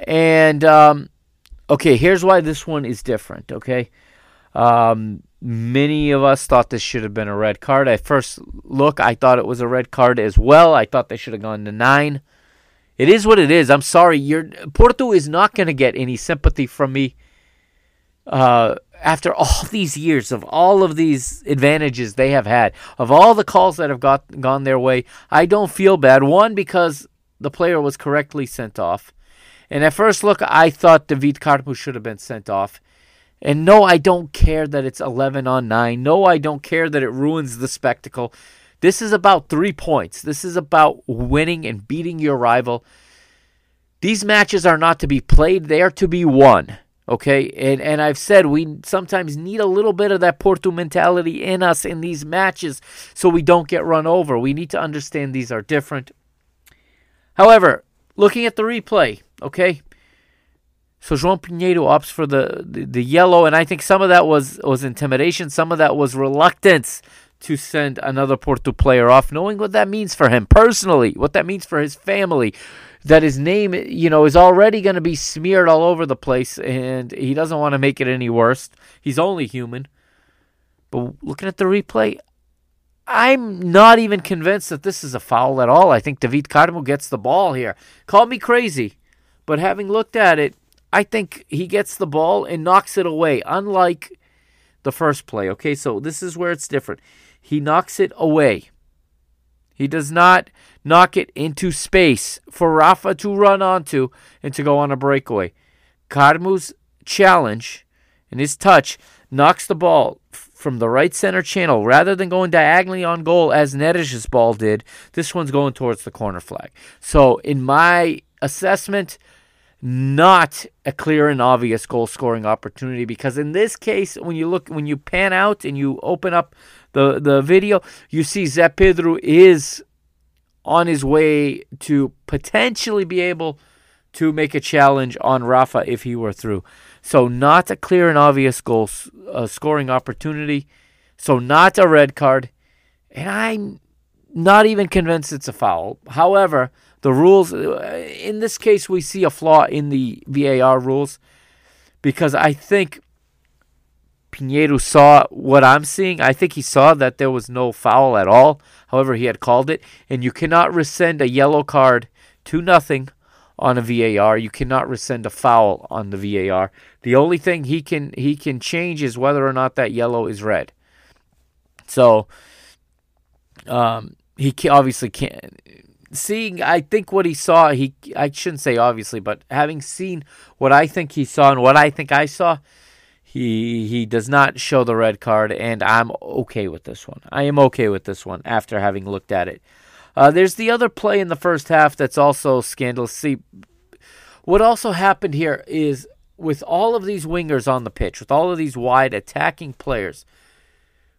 A: And, um, okay, here's why this one is different, okay? Um, many of us thought this should have been a red card. At first look, I thought it was a red card as well. I thought they should have gone to nine. It is what it is. I'm sorry. You're, Porto is not going to get any sympathy from me. Uh, after all these years of all of these advantages they have had, of all the calls that have got gone their way, I don't feel bad. One because the player was correctly sent off, and at first look, I thought David Carmo should have been sent off. And no, I don't care that it's 11 on 9. No, I don't care that it ruins the spectacle. This is about three points. This is about winning and beating your rival. These matches are not to be played, they are to be won. Okay, and and I've said we sometimes need a little bit of that Porto mentality in us in these matches so we don't get run over. We need to understand these are different. However, looking at the replay, okay, so João Pinheiro opts for the, the, the yellow, and I think some of that was was intimidation, some of that was reluctance to send another Porto player off, knowing what that means for him personally, what that means for his family, that his name, you know, is already going to be smeared all over the place, and he doesn't want to make it any worse. He's only human. But looking at the replay, I'm not even convinced that this is a foul at all. I think David Carmo gets the ball here. Call me crazy, but having looked at it, I think he gets the ball and knocks it away, unlike the first play. Okay, so this is where it's different. He knocks it away. He does not knock it into space for Rafa to run onto and to go on a breakaway. Carmo's challenge and his touch knocks the ball from the right center channel rather than going diagonally on goal as Neres's ball did. This one's going towards the corner flag. So, in my assessment, not a clear and obvious goal scoring opportunity because in this case when you look when you pan out and you open up the the video you see Zé Pedro is on his way to potentially be able to make a challenge on Rafa if he were through. So not a clear and obvious goal uh, scoring opportunity. So not a red card. And I'm not even convinced it's a foul. However the rules uh, in this case we see a flaw in the VAR rules because I think Pinheiro saw what I'm seeing. I think he saw that there was no foul at all. However, he had called it, and you cannot rescind a yellow card to nothing on a VAR. You cannot rescind a foul on the VAR. The only thing he can he can change is whether or not that yellow is red. So, um, he obviously can't seeing I think what he saw he I shouldn't say obviously but having seen what I think he saw and what I think I saw He he does not show the red card, and I'm okay with this one. I am okay with this one after having looked at it. Uh, there's the other play in the first half that's also scandalous. See, what also happened here is with all of these wingers on the pitch, with all of these wide attacking players,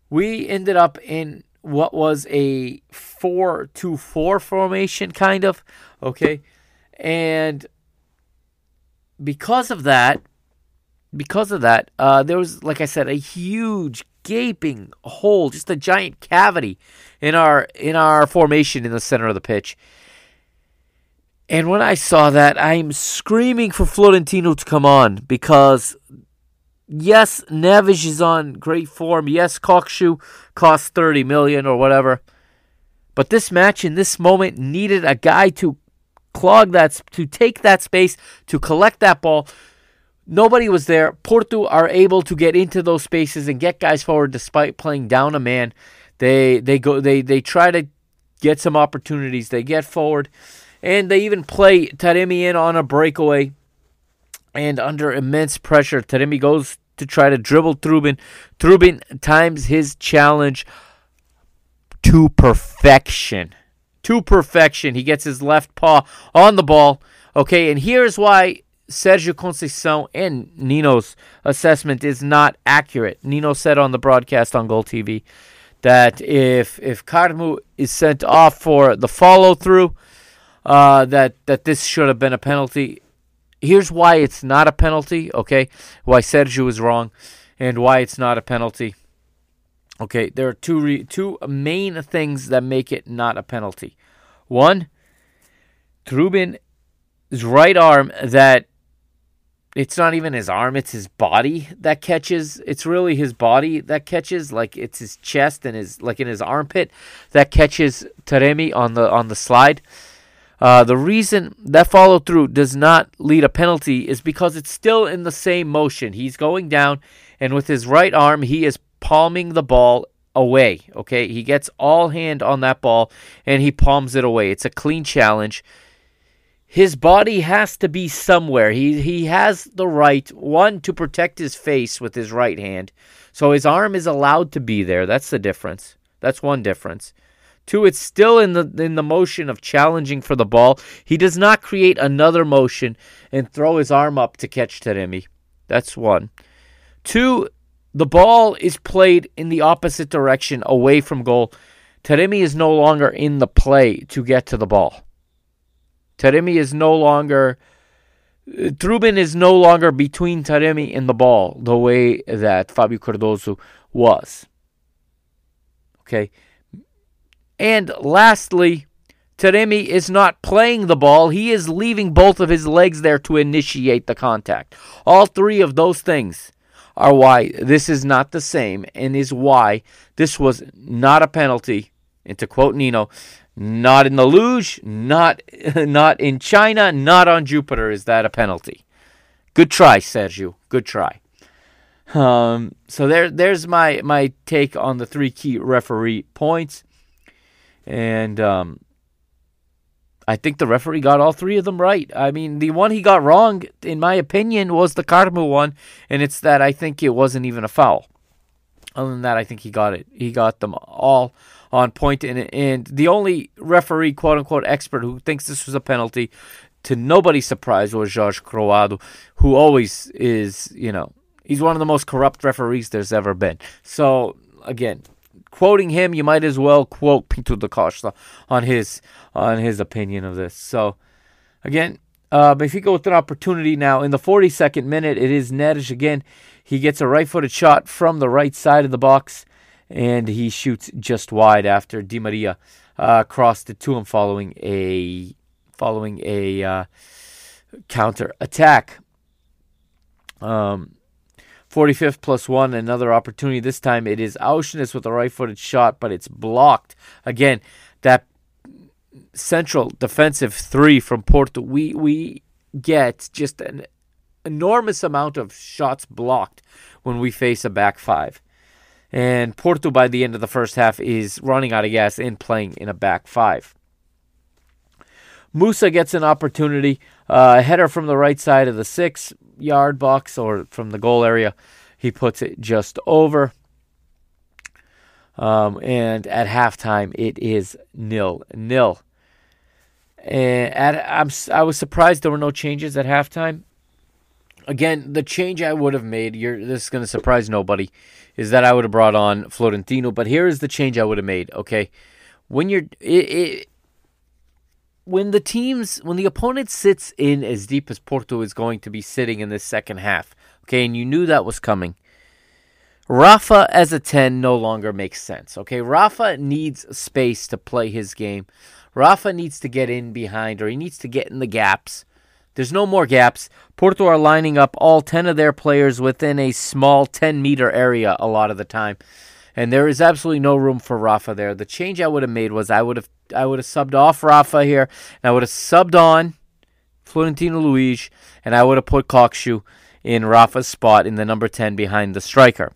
A: we ended up in what was a 4 2 4 formation, kind of. Okay. And because of that, because of that, uh, there was, like I said, a huge gaping hole, just a giant cavity in our in our formation in the center of the pitch. And when I saw that, I'm screaming for Florentino to come on because yes, Neves is on great form. Yes, Kökçü cost 30 million or whatever. But this match in this moment needed a guy to clog that to take that space, to collect that ball. Nobody was there. Porto are able to get into those spaces and get guys forward despite playing down a man. They they go they they try to get some opportunities. They get forward and they even play Taremi in on a breakaway. And under immense pressure, Taremi goes to try to dribble Trubin. Trubin times his challenge to perfection. To perfection. He gets his left paw on the ball. Okay, and here's why Sergio Conceição and Nino's assessment is not accurate. Nino said on the broadcast on GolTV that if if Carmo is sent off for the follow through, uh, that that this should have been a penalty. Here's why it's not a penalty. Okay, why Sergio is wrong, and why it's not a penalty. Okay, there are two re- two main things that make it not a penalty. One, Trubin's right arm that it's not even his arm, it's his body that catches. It's really his body that catches, like it's his chest and his like in his armpit that catches Taremi on the on the slide. Uh, the reason that follow through does not lead a penalty is because it's still in the same motion. He's going down, and with his right arm, he is palming the ball away. Okay, he gets all hand on that ball and he palms it away. It's a clean challenge. His body has to be somewhere. He he has the right one to protect his face with his right hand. So his arm is allowed to be there. That's the difference. That's one difference. Two, it's still in the in the motion of challenging for the ball. He does not create another motion and throw his arm up to catch Taremi. That's one. Two, the ball is played in the opposite direction away from goal. Taremi is no longer in the play to get to the ball. Taremi is no longer Trubin is no longer between Taremi and the ball the way that Fabio Cardoso was. Okay. And lastly, Taremi is not playing the ball. He is leaving both of his legs there to initiate the contact. All three of those things are why this is not the same and is why this was not a penalty. And to quote Nino, not in the Luz, not not in China, not on Jupiter is that a penalty. Good try, Sergio. Good try. Um, so there there's my my take on the three key referee points. And um, I think the referee got all three of them right. I mean, the one he got wrong, in my opinion, was the Carmo one, and it's that I think it wasn't even a foul. Other than that, I think he got it. He got them all on point, and and the only referee, quote unquote, expert who thinks this was a penalty, to nobody's surprise, was Jorge Coroado, who always is, you know, he's one of the most corrupt referees there's ever been. So again, quoting him, you might as well quote Pinto da Costa on his on his opinion of this. So again, uh, Benfica with an opportunity now in the 42nd minute. It is Neres again. He gets a right-footed shot from the right side of the box, and he shoots just wide after Di Maria uh, crossed it to him following a following a uh, counter attack. Um, 45th plus one, another opportunity. This time it is Aursnes with a right footed shot, but it's blocked. Again, that central defensive three from Porto, we, we get just an enormous amount of shots blocked when we face a back five. And Porto, by the end of the first half, is running out of gas and playing in a back five. Musa gets an opportunity. Uh, a header from the right side of the six yard box or from the goal area. He puts it just over. Um, and at halftime, it is nil nil. And at, I'm I was surprised there were no changes at halftime. Again, the change I would have made, this is going to surprise nobody, is that I would have brought on Florentino. But here is the change I would have made. Okay, when you're it, it, when the teams when the opponent sits in as deep as Porto is going to be sitting in this second half. Okay, and you knew that was coming. Rafa as a 10 no longer makes sense. Okay, Rafa needs space to play his game. Rafa needs to get in behind or he needs to get in the gaps. There's no more gaps. Porto are lining up all 10 of their players within a small 10 meter area a lot of the time. And there is absolutely no room for Rafa there. The change I would have made was I would have I would have subbed off Rafa here and I would have subbed on Florentino Luis and I would have put Kökçü in Rafa's spot in the number 10 behind the striker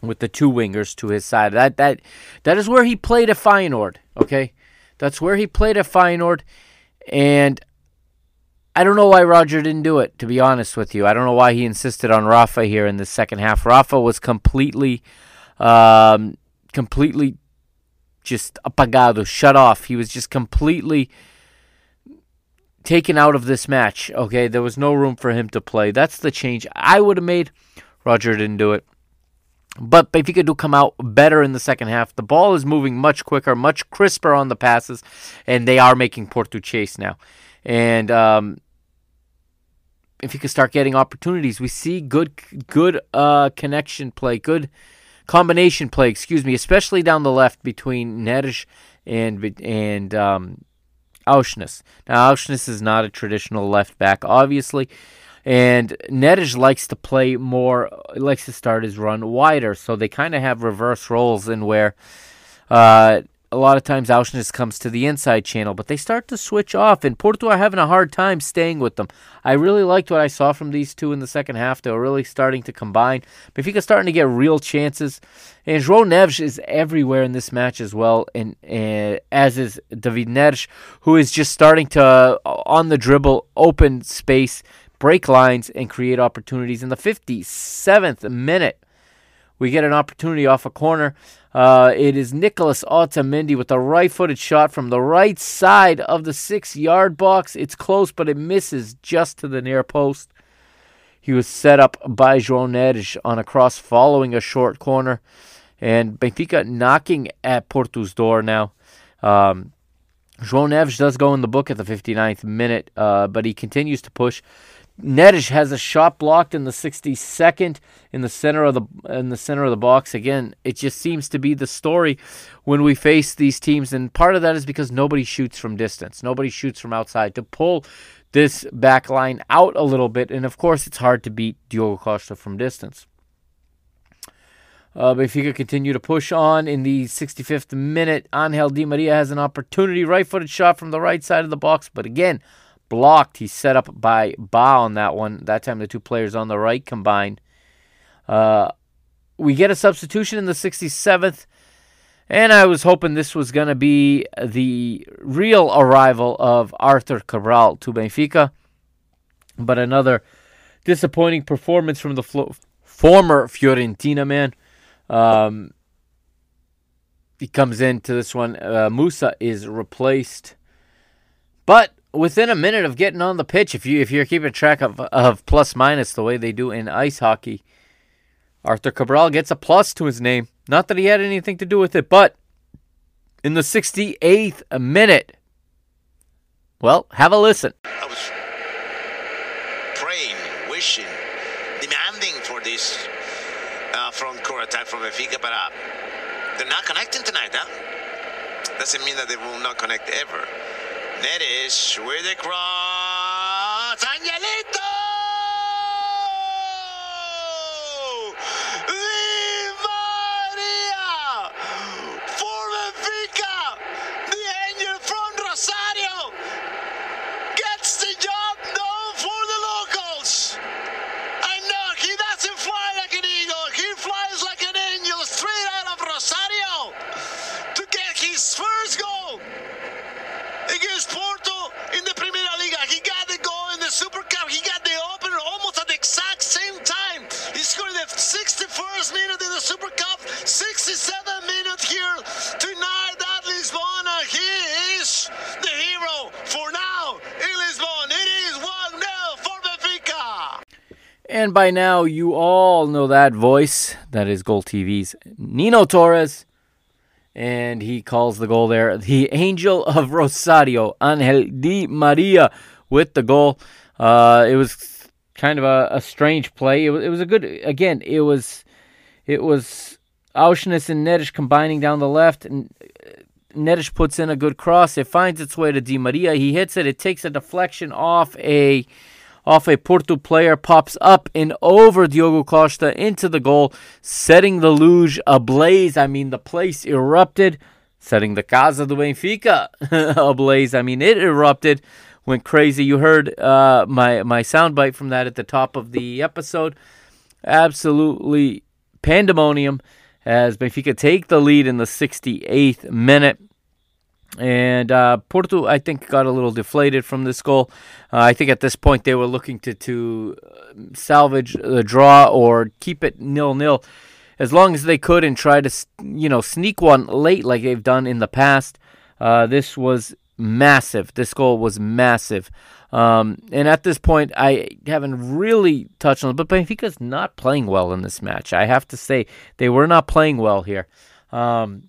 A: with the two wingers to his side. That that that is where he played at Feyenoord. Okay, that's where he played at Feyenoord, and I don't know why Roger didn't do it. To be honest with you, I don't know why he insisted on Rafa here in the second half. Rafa was completely, um, completely just apagado, shut off. He was just completely taken out of this match. Okay, there was no room for him to play. That's the change I would have made. Roger didn't do it. But Benfica do come out better in the second half. The ball is moving much quicker, much crisper on the passes, and they are making Porto chase now. And um, if you can start getting opportunities, we see good, good uh, connection play, good combination play. Excuse me, especially down the left between Neres and and um, Aursnes. Now Aursnes is not a traditional left back, obviously. And Neres likes to play more, likes to start his run wider. So they kind of have reverse roles in where uh, a lot of times Aursnes comes to the inside channel, but they start to switch off. And Porto are having a hard time staying with them. I really liked what I saw from these two in the second half. They were really starting to combine. Benfica starting to get real chances. And João Neves is everywhere in this match as well, and, and as is David Neres, who is just starting to, uh, on the dribble, open space break lines and create opportunities. In the 57th minute, we get an opportunity off a corner. Uh, it is Nicholas Otamendi with a right-footed shot from the right side of the six-yard box. It's close, but it misses just to the near post. He was set up by João Neres on a cross following a short corner. And Benfica knocking at Porto's door now. Um, João Neves does go in the book at the 59th minute, uh, but he continues to push. Neres has a shot blocked in the 62nd in the center of the in the center of the box. Again, it just seems to be the story when we face these teams, and part of that is because nobody shoots from distance. Nobody shoots from outside to pull this back line out a little bit, and of course, it's hard to beat Diogo Costa from distance. Uh, Benfica continue to push on in the 65th minute. Angel Di Maria has an opportunity, right-footed shot from the right side of the box, but again blocked. He's set up by Bah on that one. That time the two players on the right combined. Uh, we get a substitution in the 67th, and I was hoping this was going to be the real arrival of Arthur Cabral to Benfica. But another disappointing performance from the flo- former Fiorentina man. Um, he comes into this one. Uh, Musa is replaced. But within a minute of getting on the pitch, if you if you're keeping track of of plus minus the way they do in ice hockey, Arthur Cabral gets a plus to his name. Not that he had anything to do with it, but in the 68th minute, well, have a listen.
C: I was praying, wishing, demanding for this uh, front court attack from Benfica, but uh, they're not connecting tonight, huh? Doesn't mean that they will not connect ever. Neres with the cross. Angelito! first minute in the Super Cup, 67 minutes here tonight at Lisbona. He is the hero for now in Lisbon. It is 1 0 for Benfica.
A: And by now, you all know that voice. That is GolTV's Nino Torres. And he calls the goal there. The angel of Rosario, Angel Di Maria, with the goal. Uh, it was kind of a, a strange play. It was, it was a good, again, it was, it was Aursnes and Neres combining down the left. And uh, Neres puts in a good cross. It finds its way to Di Maria. He hits it. It takes a deflection off a off a Porto player, pops up and over Diogo Costa into the goal, setting the Luz ablaze. I mean, the place erupted, setting the Casa do Benfica ablaze. I mean, it erupted, went crazy. You heard uh, my my soundbite from that at the top of the episode. Absolutely pandemonium as Benfica take the lead in the 68th minute. And uh, Porto, I think, got a little deflated from this goal. Uh, I think at this point they were looking to to uh, salvage the draw or keep it nil nil as long as they could and try to you know sneak one late like they've done in the past. Uh, this was massive. This goal was massive. Um, and at this point, I haven't really touched on it, but Benfica's not playing well in this match. I have to say, they were not playing well here. Um,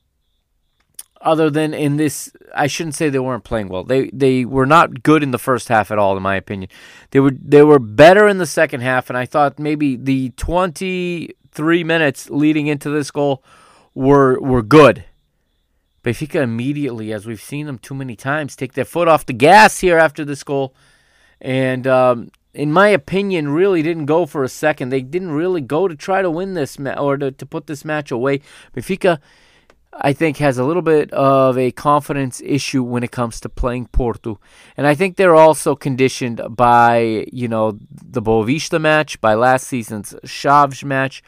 A: other than in this I shouldn't say they weren't playing well. They they were not good in the first half at all in my opinion. They were they were better in the second half and I thought maybe the 23 minutes leading into this goal were were good. Benfica immediately as we've seen them too many times take their foot off the gas here after this goal and um, in my opinion, really didn't go for a second. They didn't really go to try to win this ma- or to, to put this match away. Benfica I think, has a little bit of a confidence issue when it comes to playing Porto. And I think they're also conditioned by, you know, the Boavista match, by last season's Chaves match.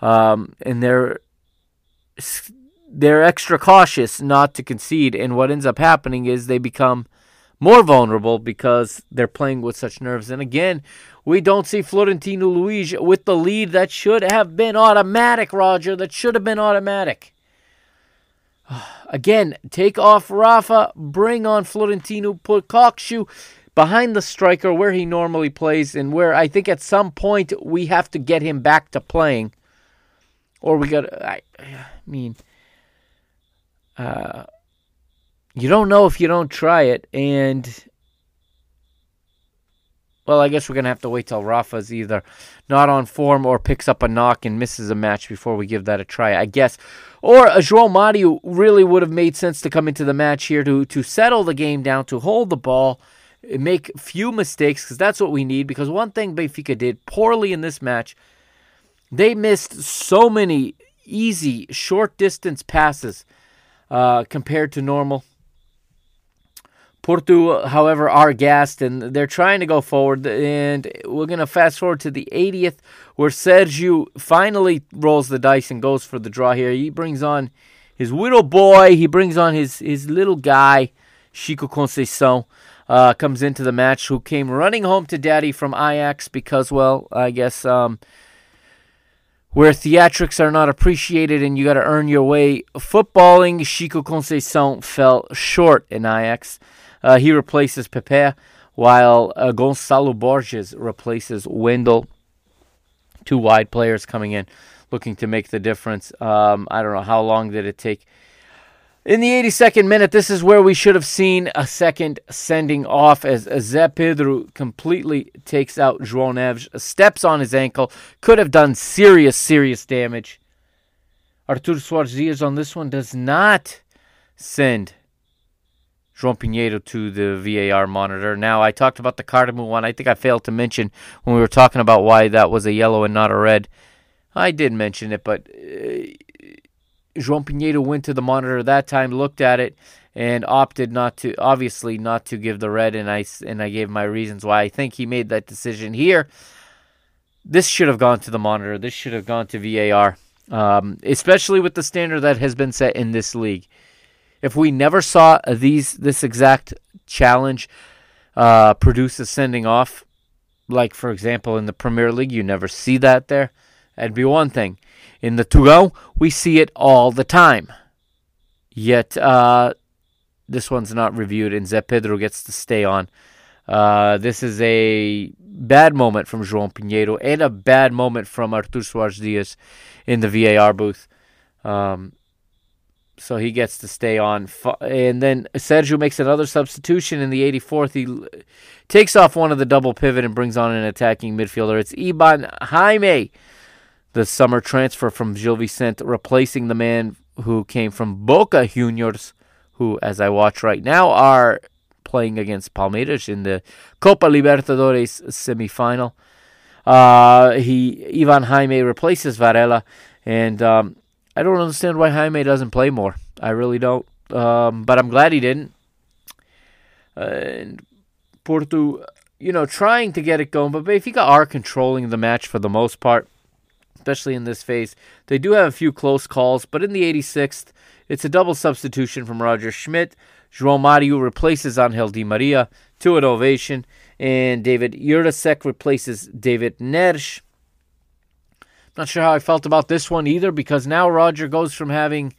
A: Um, and they're they're extra cautious not to concede. And what ends up happening is they become more vulnerable because they're playing with such nerves. And again, we don't see Florentino Luis with the lead that should have been automatic, Roger. That should have been automatic. Again, take off Rafa, bring on Florentino, put Kökçü behind the striker where he normally plays, and where I think at some point we have to get him back to playing. Or we got, I, I mean, uh, you don't know if you don't try it, and well, I guess we're gonna have to wait till Rafa's either not on form or picks up a knock and misses a match before we give that a try. I guess, or a João Mario really would have made sense to come into the match here to to settle the game down, to hold the ball, make few mistakes because that's what we need. Because one thing Benfica did poorly in this match, they missed so many easy short distance passes uh, compared to normal. Porto, however, are gassed and they're trying to go forward. And we're going to fast forward to the 80th, where Sergio finally rolls the dice and goes for the draw here. He brings on his little boy, he brings on his, his little guy, Chico Conceição. Uh, comes into the match, who came running home to daddy from Ajax because, well, I guess um, where theatrics are not appreciated and you got to earn your way, footballing Chico Conceição fell short in Ajax. Uh, he replaces Pepe, while uh, Gonçalo Borges replaces Wendell. Two wide players coming in, looking to make the difference. Um, I don't know how long did it take. In the 82nd minute, this is where we should have seen a second sending off as Zé Pedro completely takes out João Neves, steps on his ankle, could have done serious, serious damage. Artur Soares Dias on this one does not send João Pinheiro to the VAR monitor. Now, I talked about the Cardamom one. I think I failed to mention when we were talking about why that was a yellow and not a red. I did mention it, but uh, João Pinheiro went to the monitor that time, looked at it, and opted not to, obviously, not to give the red. And I and I gave my reasons why I think he made that decision here. This should have gone to the monitor. This should have gone to VAR, um, especially with the standard that has been set in this league if we never saw these this exact challenge uh, produce a sending off, like for example in the Premier League, you never see that there. That'd be one thing. In the Tugo, we see it all the time. Yet uh, this one's not reviewed, and Zé Pedro gets to stay on. Uh, this is a bad moment from João Pinheiro and a bad moment from Artur Soares Dias in the VAR booth. Um, so he gets to stay on. And then Sergio makes another substitution in the 84th. He takes off one of the double pivot and brings on an attacking midfielder. It's Iván Jaime, the summer transfer from Gil Vicente, replacing the man who came from Boca Juniors, who, as I watch right now, are playing against Palmeiras in the Copa Libertadores semifinal. Uh, he Iván Jaime replaces Varela, and um, I don't understand why Jaime doesn't play more. I really don't. Um, but I'm glad he didn't. And Porto, you know, trying to get it going, but Benfica are controlling the match for the most part, especially in this phase. They do have a few close calls, but in the 86th, it's a double substitution from Roger Schmidt. João Mario replaces Angel Di Maria to an ovation, and David Jurasek replaces David Neres. Not sure how I felt about this one either, because now Roger goes from having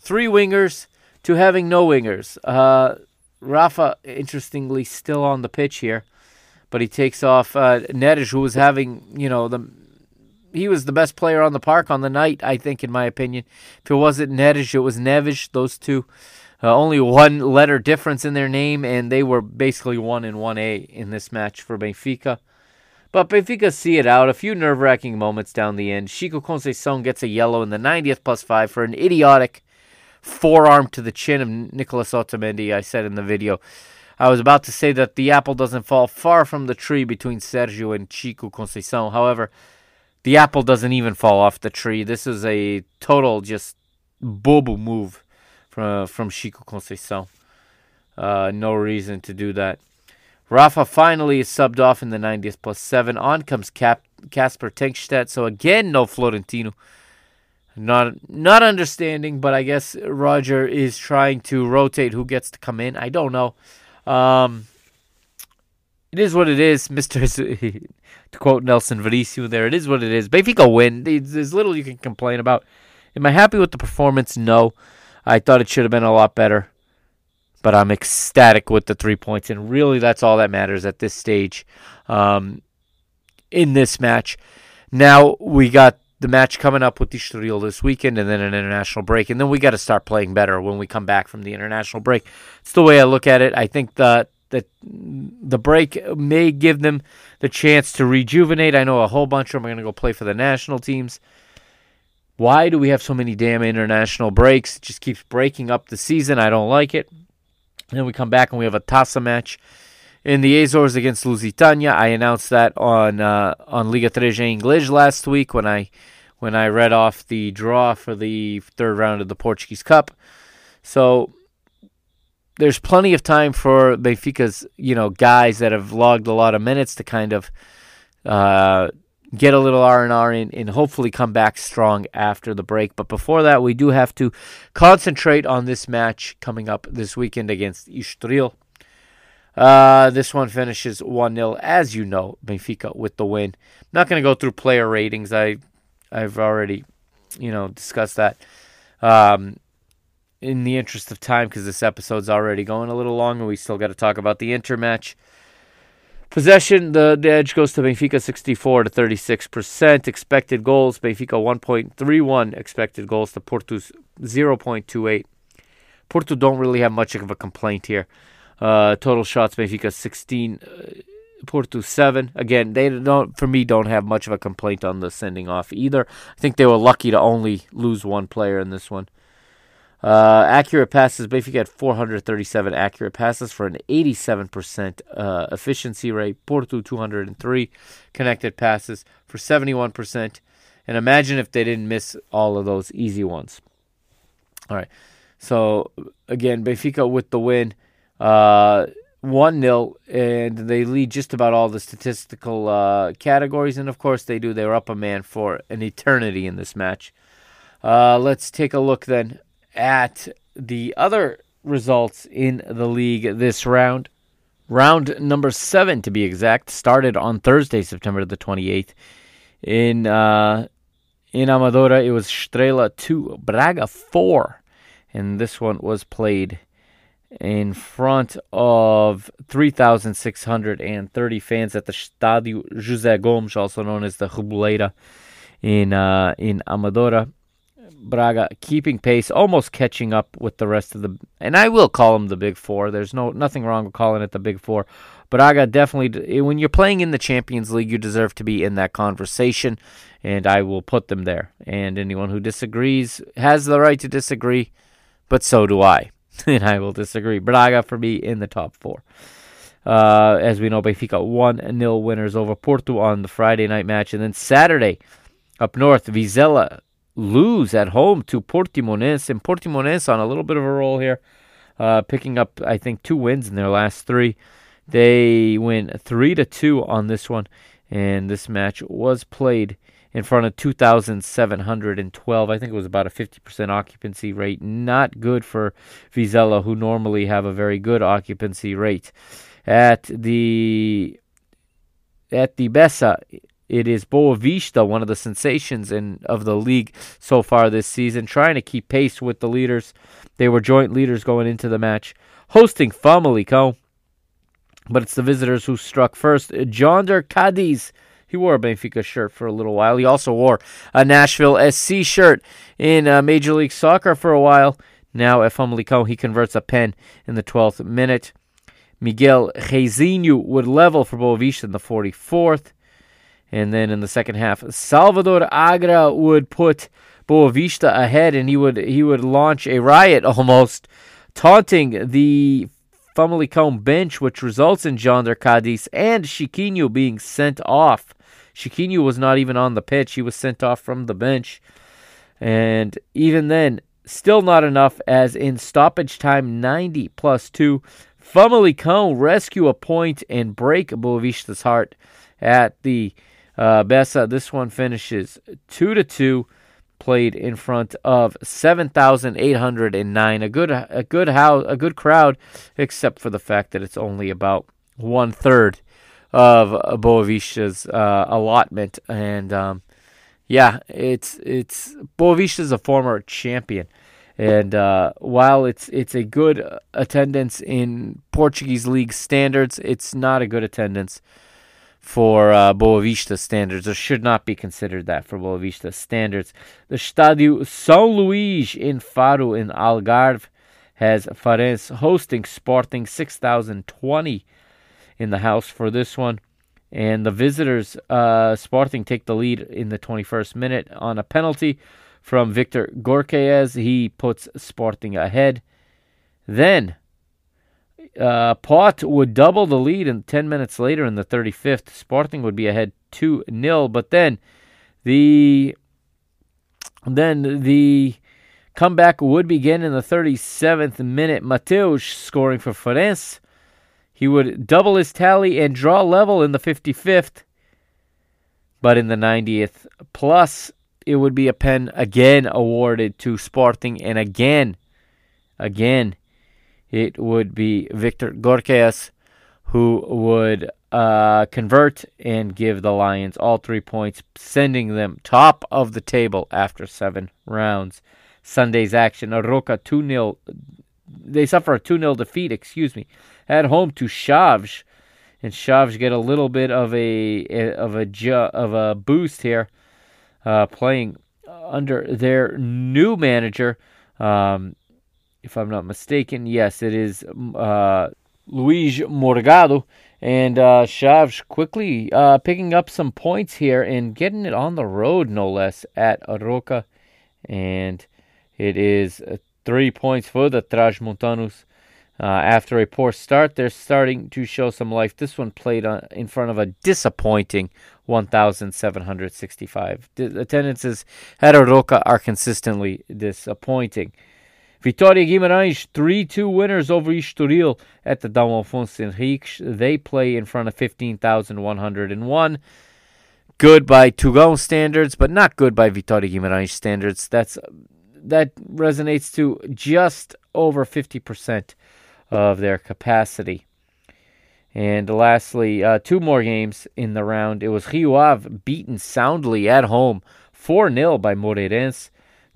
A: three wingers to having no wingers. Uh, Rafa, interestingly, still on the pitch here, but he takes off uh, who was having, you know, the he was the best player on the park on the night, I think, in my opinion. If it wasn't Neres, it was Neves. Those two uh, only one letter difference in their name, and they were basically 1 and 1A in this match for Benfica. But Benfica see it out. A few nerve wracking moments down the end. Chico Conceição gets a yellow in the 90th plus 5 for an idiotic forearm to the chin of Nicolas Otamendi, I said in the video. I was about to say that the apple doesn't fall far from the tree between Sergio and Chico Conceição. However, the apple doesn't even fall off the tree. This is a total just bobo move from from Chico Conceição. Uh, no reason to do that. Rafa finally is subbed off in the 90th plus 7. On comes Cap- Casper Tengstedt. So again, no Florentino. Not not understanding, but I guess Roger is trying to rotate who gets to come in. I don't know. Um, it is what it is, Mister. To quote Nelson Veríssimo, there it is what it is. Benfica win. There's little you can complain about. Am I happy with the performance? No. I thought it should have been a lot better, but I'm ecstatic with the three points, and really that's all that matters at this stage um, in this match. Now we got the match coming up with the this weekend, and then an international break, and then we got to start playing better when we come back from the international break. It's the way I look at it. I think that that the break may give them the chance to rejuvenate. I know a whole bunch of them are going to go play for the national teams. Why do we have so many damn international breaks? It just keeps breaking up the season. I don't like it. And then we come back and we have a Taça match in the Azores against Lusitania. I announced that on uh, on Liga 3 English last week when I when I read off the draw for the third round of the Portuguese Cup. So there's plenty of time for Benfica's you know guys that have logged a lot of minutes to kind of uh, get a little R&R in and hopefully come back strong after the break. But before that, we do have to concentrate on this match coming up this weekend against Estoril. Uh, this one finishes 1-0, as you know, Benfica with the win. I'm not going to go through player ratings. I, I've already, you know, discussed that. Um, in the interest of time, because this episode's already going a little long, and we still got to talk about the Inter match. Possession, the, the edge goes to Benfica 64 to 36%. Expected goals, Benfica 1.31. Expected goals to Porto's 0.28. Porto don't really have much of a complaint here. Uh, total shots, Benfica 16. Uh, Porto 7. Again, they don't, for me, don't have much of a complaint on the sending off either. I think they were lucky to only lose one player in this one. Uh, accurate passes, Benfica had 437 accurate passes for an 87% uh, efficiency rate. Porto 203 connected passes for 71%. And imagine if they didn't miss all of those easy ones. All right. So again, Benfica with the win, uh, one 0 and they lead just about all the statistical uh, categories. And of course, they do. They were up a man for an eternity in this match. Uh, let's take a look then at the other results in the league this round. Round number seven, to be exact, started on Thursday, September the 28th. In uh, in Amadora, it was Estrela 2, Braga 4. And this one was played in front of 3,630 fans at the Estádio José Gomes, also known as the Reboleira in uh, in Amadora. Braga keeping pace, almost catching up with the rest of the, and I will call them the Big Four. There's no nothing wrong with calling it the Big Four. Braga definitely, when you're playing in the Champions League, you deserve to be in that conversation, and I will put them there. And anyone who disagrees has the right to disagree, but so do I, and I will disagree. Braga for me in the top four. Uh, as we know, Benfica 1 0 winners over Porto on the Friday night match. And then Saturday, up north, Vizela lose at home to Portimonense. And Portimonense on a little bit of a roll here, uh, picking up, I think, two wins in their last three. They win 3 to 2 on this one. And this match was played in front of 2,712. I think it was about a 50% occupancy rate. Not good for Vizela, who normally have a very good occupancy rate. At the at the Bessa, it is Boavista, one of the sensations in of the league so far this season, trying to keep pace with the leaders. They were joint leaders going into the match, hosting Famalicão, but it's the visitors who struck first. Jonder Cadiz, he wore a Benfica shirt for a little while. He also wore a Nashville SC shirt in uh, Major League Soccer for a while. Now at Famalicão, he converts a pen in the 12th minute. Miguel Reizinho would level for Boavista in the 44th. And then in the second half, Salvador Agra would put Boavista ahead, and he would he would launch a riot almost, taunting the Famalicão bench, which results in Jonder Cadiz and Chiquinho being sent off. Chiquinho was not even on the pitch; he was sent off from the bench, and even then, still not enough. As in stoppage time, 90 plus two, Famalicão rescue a point and break Boavista's heart at the uh, Bessa. This one finishes two to two. Played in front of seven thousand eight hundred and nine. A good, a good house, a good crowd, except for the fact that it's only about one third of Boavista's uh, allotment. And um, yeah, it's it's Boavista's a former champion. And uh, while it's it's a good attendance in Portuguese league standards, it's not a good attendance for uh, Boavista standards, or should not be considered that for Boavista standards. The Estádio São Luís in Faro in Algarve has Farense hosting Sporting 6,020 in the house for this one. And the visitors, uh, Sporting, take the lead in the 21st minute on a penalty from Viktor Gyökeres. He puts Sporting ahead. Then uh, Pote would double the lead, and 10 minutes later in the 35th, Sporting would be ahead 2 0. But then the then the comeback would begin in the 37th minute. Mateus scoring for Farense. He would double his tally and draw level in the 55th. But in the 90th plus, it would be a pen again awarded to Sporting, and again, again, it would be Viktor Gyökeres who would uh, convert and give the Lions all three points, sending them top of the table after seven rounds. Sunday's action, Arouca 2 0. They suffer a 2 0 defeat, excuse me, at home to Chaves. And Chaves get a little bit of a of a of a boost here, uh, playing under their new manager. Um, if I'm not mistaken. Yes, it is uh, Luis Morgado. And uh, Chaves quickly uh, picking up some points here and getting it on the road, no less, at Arouca. And it is uh, three points for the Transmontanos. Uh, after a poor start, they're starting to show some life. This one played on, in front of a disappointing 1,765. The attendances at Arouca are consistently disappointing. Vitória Guimarães 3-2 winners over Estoril at the Dom Afonso Henriques. They play in front of 15,101. Good by Tugão standards, but not good by Vitória Guimarães standards. That's that resonates to just over 50% of their capacity. And lastly, uh, two more games in the round. It was Rio Ave beaten soundly at home 4 0 by Moreirense.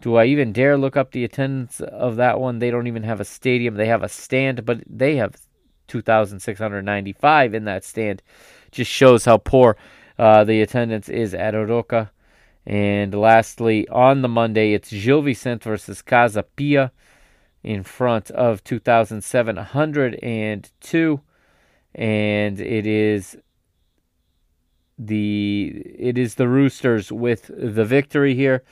A: Do I even dare look up the attendance of that one? They don't even have a stadium. They have a stand, but they have 2,695 in that stand. Just shows how poor uh, the attendance is at Arouca. And lastly, on the Monday, it's Gil Vicente versus Casa Pia in front of 2,702. And it is the it is the Roosters with the victory here.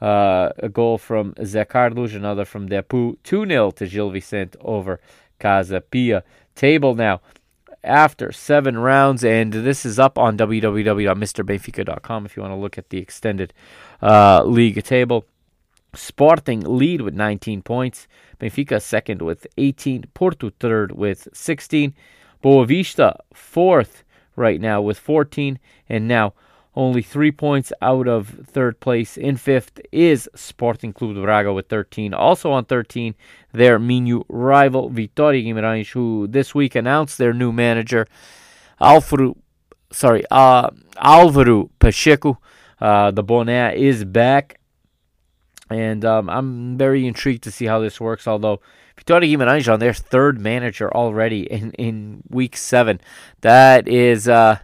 A: Uh, a goal from Zé Carlos, another from Depu. 2 0 to Gil Vicente over Casa Pia. Table now after seven rounds, and this is up on www.mrbenfica.com if you want to look at the extended uh, league table. Sporting lead with 19 points. Benfica second with 18. Porto third with 16. Boavista fourth right now with 14. And now only three points out of third place. In fifth is Sporting Clube de Braga with 13. Also on 13, their Minho rival Vitória Guimarães, who this week announced their new manager, Alfaro, sorry, uh, Alvaro Pacheco. Uh, the Boné is back, and um, I'm very intrigued to see how this works. Although Vitória Guimarães on their third manager already in in week seven, that is. Uh,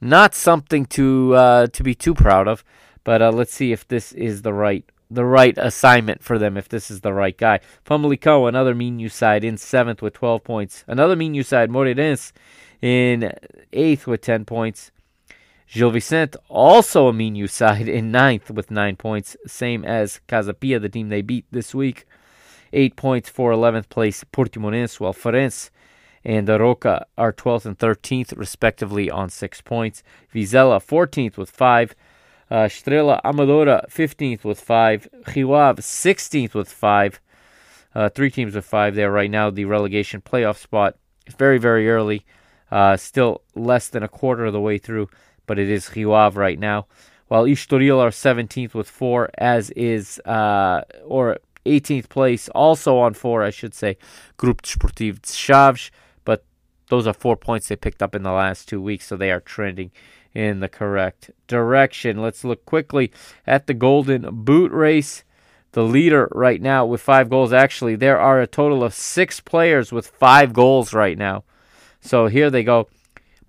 A: not something to uh, to be too proud of, but uh, let's see if this is the right the right assignment for them. If this is the right guy, Famalicão, another Minho side in seventh with twelve points. Another Minho side, Moreirense, in eighth with ten points. Gil Vicente, also a Minho side in ninth with nine points, same as Casa Pia, the team they beat this week. Eight points for 11th place Portimonense, while Farense and Arouca are 12th and 13th, respectively, on six points. Vizela 14th with five. Uh, Estrela Amadora 15th with five. Ave 16th with five. Uh, three teams with five there right now. The relegation playoff spot is very, very early. Uh, still less than a quarter of the way through, but it is Ave right now. While Estoril are 17th with four, as is, uh, or 18th place, also on four, I should say, Grupo Desportivo de Chaves those are four points they picked up in the last two weeks, so they are trending in the correct direction. Let's look quickly at the Golden Boot race. The leader right now with five goals. Actually, there are a total of six players with five goals right now. So here they go.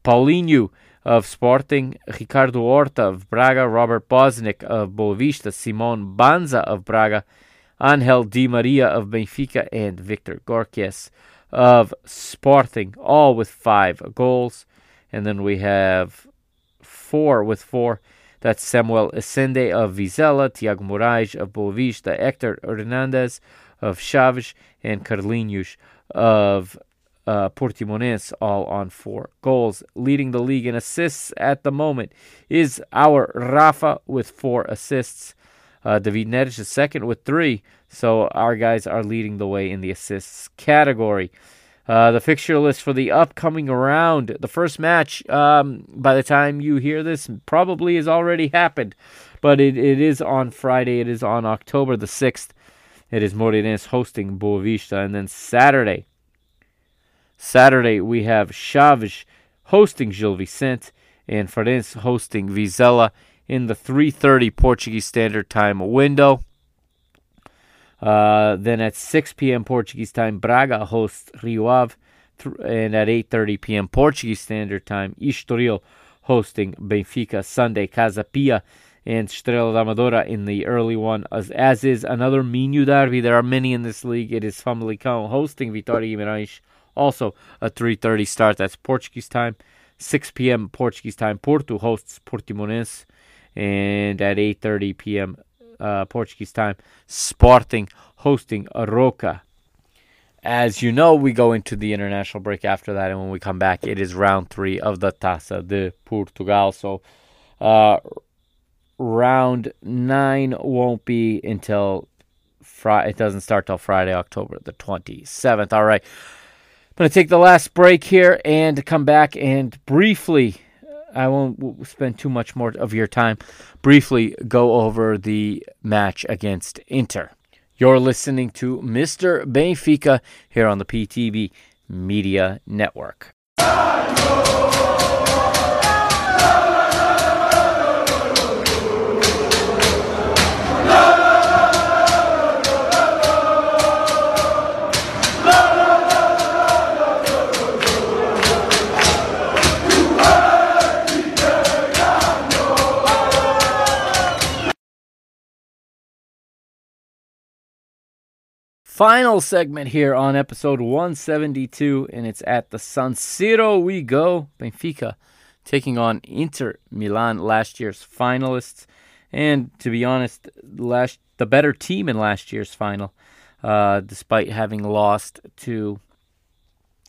A: Paulinho of Sporting, Ricardo Horta of Braga, Robert Bozeník of Boavista, Simon Banza of Braga, Angel Di Maria of Benfica, and Viktor Gyökeres of Sporting, all with five goals. And then we have four with four. That's Samuel Essende of Vizela, Tiago Morais of Boavista, Hector Hernandez of Chaves, and Carlinhos of uh, Portimonense, all on four goals. Leading the league in assists at the moment is our Rafa with four assists. Uh, David Neres is second with three. So our guys are leading the way in the assists category. Uh, the fixture list for the upcoming round. The first match, um, by the time you hear this, probably has already happened, but it, it is on Friday. It is on October the 6th. It is Moreirense hosting Boavista. And then Saturday, Saturday we have Chaves hosting Gil Vicente and Farense hosting Vizela in the 3:30 Portuguese Standard Time window. Uh, then at 6 p.m. Portuguese time, Braga hosts Rio Ave, and at 8:30 p.m. Portuguese Standard Time, Estoril hosting Benfica Sunday, Casa Pia and Estrela da Amadora in the early one, as, as is another Minho derby. There are many in this league. It is Famalicão hosting Vitória Guimarães, also a 3:30 start. That's Portuguese time. 6 p.m. Portuguese time. Porto hosts Portimonense, and at 8:30 p.m uh, Portuguese time, Sporting hosting Arouca. As you know, we go into the international break after that, and when we come back, it is round three of the Taça de Portugal. So, uh, round nine won't be until Friday. It doesn't start till Friday, October the 27th. All right. I'm going to take the last break here and come back and briefly I won't spend too much more of your time. Briefly go over the match against Inter. You're listening to Mr. Benfica here on the PTB Media Network. Final segment here on episode 172, and it's at the San Siro we go. Benfica taking on Inter Milan, last year's finalists, and to be honest, last the better team in last year's final, uh, despite having lost to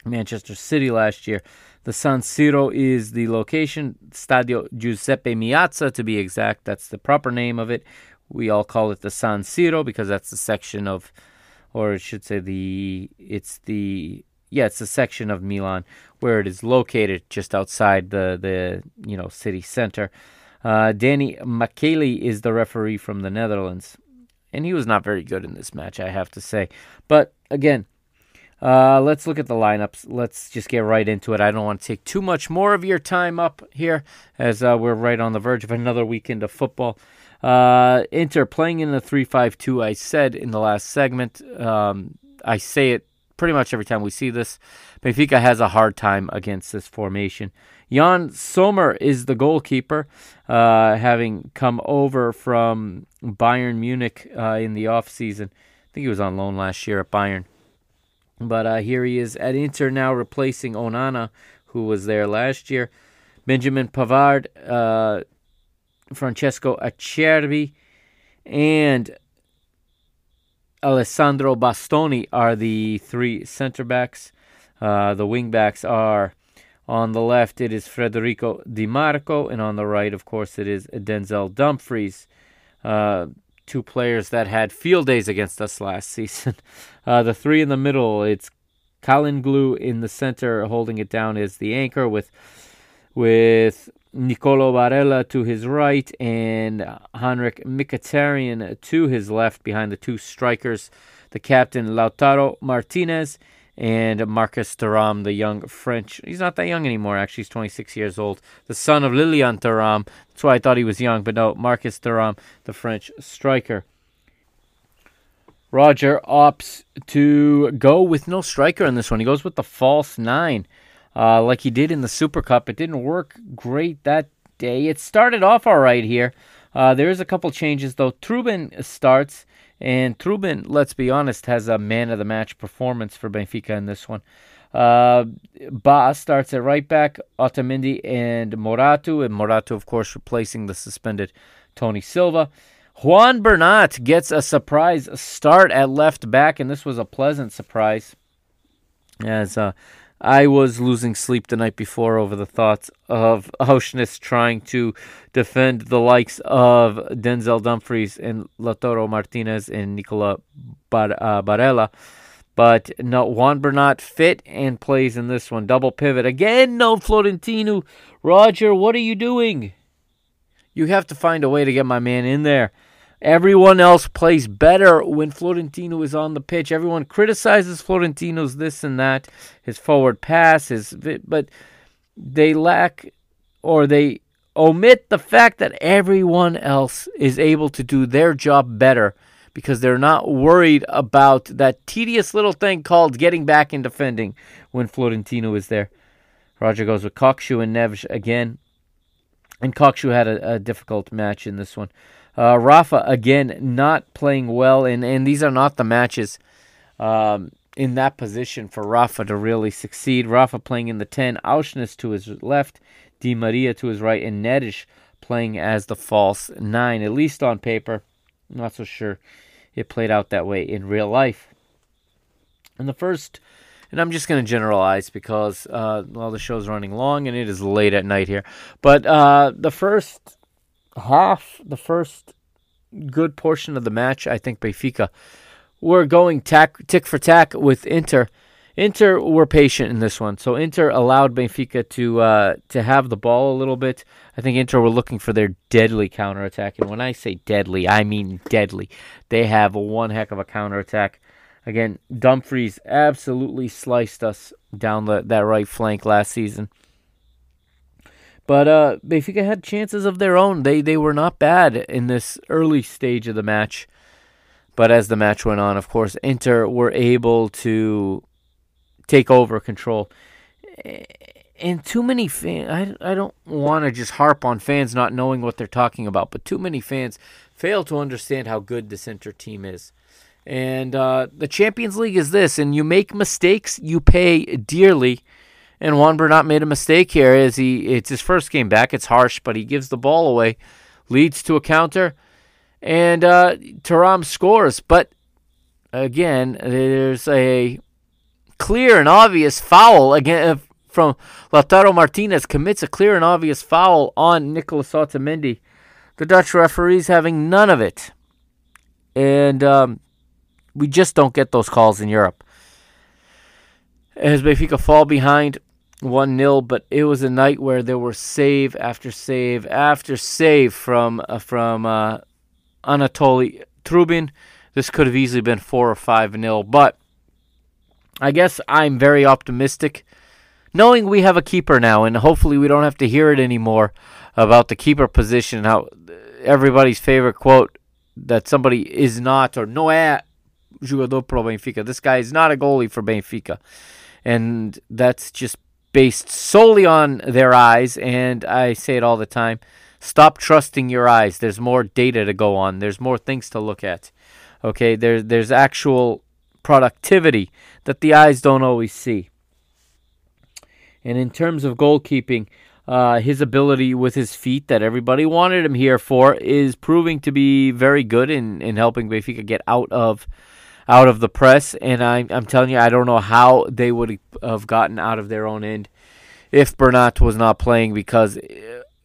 A: Manchester City last year. The San Siro is the location, Stadio Giuseppe Meazza to be exact. That's the proper name of it. We all call it the San Siro because that's the section of, or it should say the, it's the, yeah, it's the section of Milan where it is located just outside the, the you know, city center. Uh, Danny Makkelie is the referee from the Netherlands. And he was not very good in this match, I have to say. But again, uh, let's look at the lineups. Let's just get right into it. I don't want to take too much more of your time up here as uh, we're right on the verge of another weekend of football. Uh, Inter playing in the 3 5 2, I said in the last segment. Um, I say it pretty much every time we see this. Benfica has a hard time against this formation. Yann Sommer is the goalkeeper, uh, having come over from Bayern Munich uh, in the offseason. I think he was on loan last year at Bayern. But uh, here he is at Inter now, replacing Onana, who was there last year. Benjamin Pavard, uh, Francesco Acerbi, and Alessandro Bastoni are the three center backs. Uh, the wing backs are on the left, it is Federico Di Marco, and on the right, of course, it is Denzel Dumfries. Uh, two players that had field days against us last season. Uh, the three in the middle, it's Çalhanoğlu in the center, holding it down as the anchor with with Nicolo Barella to his right and Henrik Mkhitaryan to his left behind the two strikers, the captain Lautaro Martinez and Marcus Thuram, the young French. He's not that young anymore, actually. He's 26 years old. The son of Lilian Thuram. That's why I thought he was young, but no, Marcus Thuram, the French striker. Roger opts to go with no striker in this one. He goes with the false nine, uh, like he did in the Super Cup. It didn't work great that day. It started off all right here. Uh, there is a couple changes, though. Trubin starts. And Trubin, let's be honest, has a man of the match performance for Benfica in this one. Uh, Bah starts at right back, Otamendi and Morato, and Morato, of course, replacing the suspended Tony Silva. Juan Bernat gets a surprise start at left back, and this was a pleasant surprise. As uh, I was losing sleep the night before over the thoughts of Aursnes trying to defend the likes of Denzel Dumfries and Lautaro Martinez and Nicola Bar- uh, Barella. But no, Juan Bernat fit and plays in this one. Double pivot. Again, no Florentino. Roger, what are you doing? You have to find a way to get my man in there. Everyone else plays better when Florentino is on the pitch. Everyone criticizes Florentino's this and that, his forward pass, his but they lack or they omit the fact that everyone else is able to do their job better because they're not worried about that tedious little thing called getting back and defending when Florentino is there. Roger goes with Kökçü and Neves again. And Kökçü had a, a difficult match in this one. Uh, Rafa again not playing well, and and these are not the matches um, in that position for Rafa to really succeed. Rafa playing in the ten, Aursnes to his left, Di Maria to his right, and Neres playing as the false nine. At least on paper, not so sure it played out that way in real life. And the first, and I'm just going to generalize because uh, well the show's running long and it is late at night here. But uh, the first half, the first good portion of the match, I think Benfica were going tack, tick for tack with Inter. Inter were patient in this one, so Inter allowed Benfica to uh, to have the ball a little bit. I think Inter were looking for their deadly counterattack, and when I say deadly, I mean deadly. They have one heck of a counterattack. Again, Dumfries absolutely sliced us down the, that right flank last season. But uh, Benfica had chances of their own. They they were not bad in this early stage of the match. But as the match went on, of course, Inter were able to take over control. And too many fans, I, I don't want to just harp on fans not knowing what they're talking about, but too many fans fail to understand how good this Inter team is. And uh, the Champions League is this, and you make mistakes, you pay dearly. And Juan Bernat made a mistake here as he it's his first game back. It's harsh, but he gives the ball away, leads to a counter, and uh, Thuram scores. But again, there's a clear and obvious foul again uh, from Lautaro Martinez commits a clear and obvious foul on Nicolas Otamendi. The Dutch referees having none of it, and um, we just don't get those calls in Europe. As Benfica fall behind 1 0, but it was a night where there were save after save after save from uh, from uh, Anatoly Trubin. This could have easily been 4 or 5 0, but I guess I'm very optimistic knowing we have a keeper now, and hopefully we don't have to hear it anymore about the keeper position. How everybody's favorite quote that somebody is not or no é jogador pro Benfica. This guy is not a goalie for Benfica, and that's just based solely on their eyes. And I say it all the time: stop trusting your eyes. There's more data to go on. There's more things to look at. Okay, there's there's actual productivity that the eyes don't always see. And in terms of goalkeeping, uh, his ability with his feet that everybody wanted him here for is proving to be very good in, in helping Benfica get out of out of the press. And I, I'm telling you, I don't know how they would have gotten out of their own end if Bernat was not playing because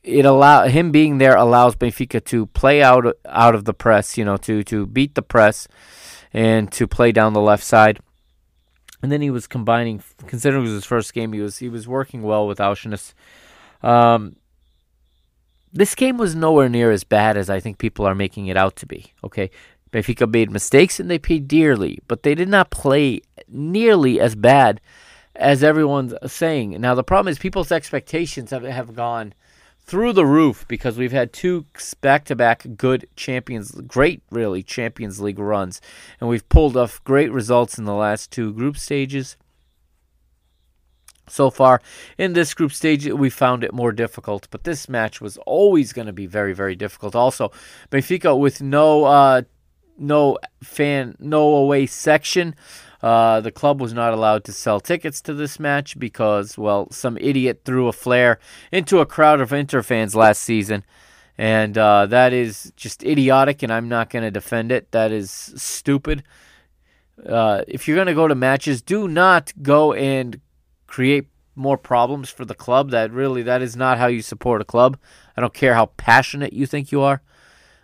A: it allow him being there allows Benfica to play out out of the press, you know, to to beat the press and to play down the left side. And then he was combining, considering it was his first game, he was he was working well with Aursnes. Um, this game was nowhere near as bad as I think people are making it out to be. Okay, Benfica made mistakes and they paid dearly, but they did not play nearly as bad as everyone's saying. Now the problem is people's expectations have have gone through the roof because we've had two back-to-back good champions great really champions league runs and we've pulled off great results in the last two group stages so far in this group stage we found it more difficult but this match was always going to be very very difficult also benfica with no uh no fan no away section uh, the club was not allowed to sell tickets to this match because, well, some idiot threw a flare into a crowd of Inter fans last season. And uh, that is just idiotic, and I'm not going to defend it. That is stupid. Uh, if you're going to go to matches, do not go and create more problems for the club. That really, that is not how you support a club. I don't care how passionate you think you are.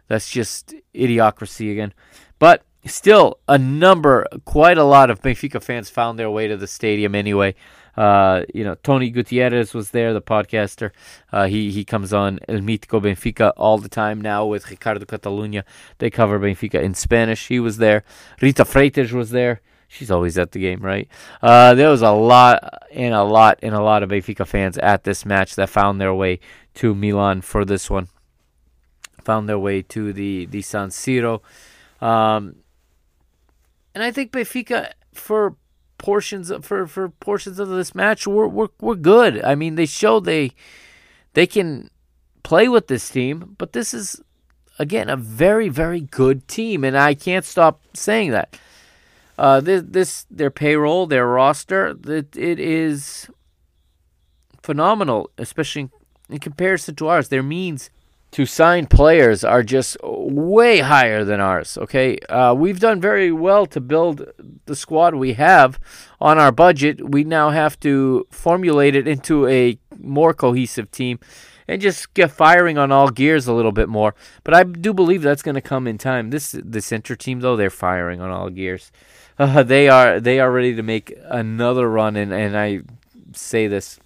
A: That's just idiocracy again. But still a number, quite a lot of Benfica fans found their way to the stadium anyway. Uh, you know, Tony Gutierrez was there, the podcaster. Uh, he he comes on El Mítico Benfica all the time now with Ricardo Catalunya. They cover Benfica in Spanish. He was there. Rita Freitas was there. She's always at the game, right? Uh, there was a lot and a lot and a lot of Benfica fans at this match that found their way to Milan for this one. Found their way to the the San Siro. Um, and I think Benfica for portions of, for for portions of this match were were were good. I mean, they showed they they can play with this team, but this is again a very very good team, and I can't stop saying that. Uh, this, this their payroll, their roster, it, it is phenomenal, especially in comparison to ours. Their means to sign players are just way higher than ours. Okay, uh, we've done very well to build the squad we have on our budget. We now have to formulate it into a more cohesive team and just get firing on all gears a little bit more. But I do believe that's going to come in time. This the center team though they're firing on all gears. Uh, they are they are ready to make another run, and and I say this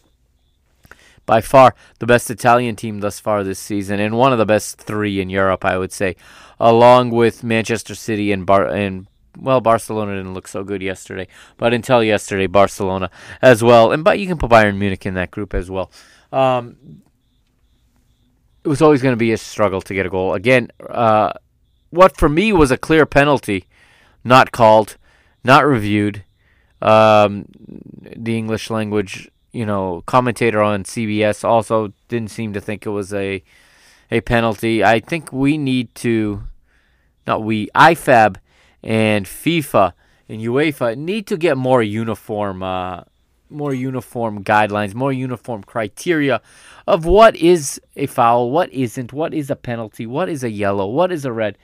A: by far the best Italian team thus far this season, and one of the best three in Europe, I would say, along with Manchester City and Bar and well, Barcelona didn't look so good yesterday, but until yesterday, Barcelona as well, and but you can put Bayern Munich in that group as well. Um, it was always going to be a struggle to get a goal. Again, uh, what for me was a clear penalty, not called, not reviewed. Um, the English language you know, commentator on CBS also didn't seem to think it was a a penalty. I think we need to, not we, IFAB and FIFA and UEFA need to get more uniform, uh, more uniform guidelines, more uniform criteria of what is a foul, what isn't, what is a penalty, what is a yellow, what is a red.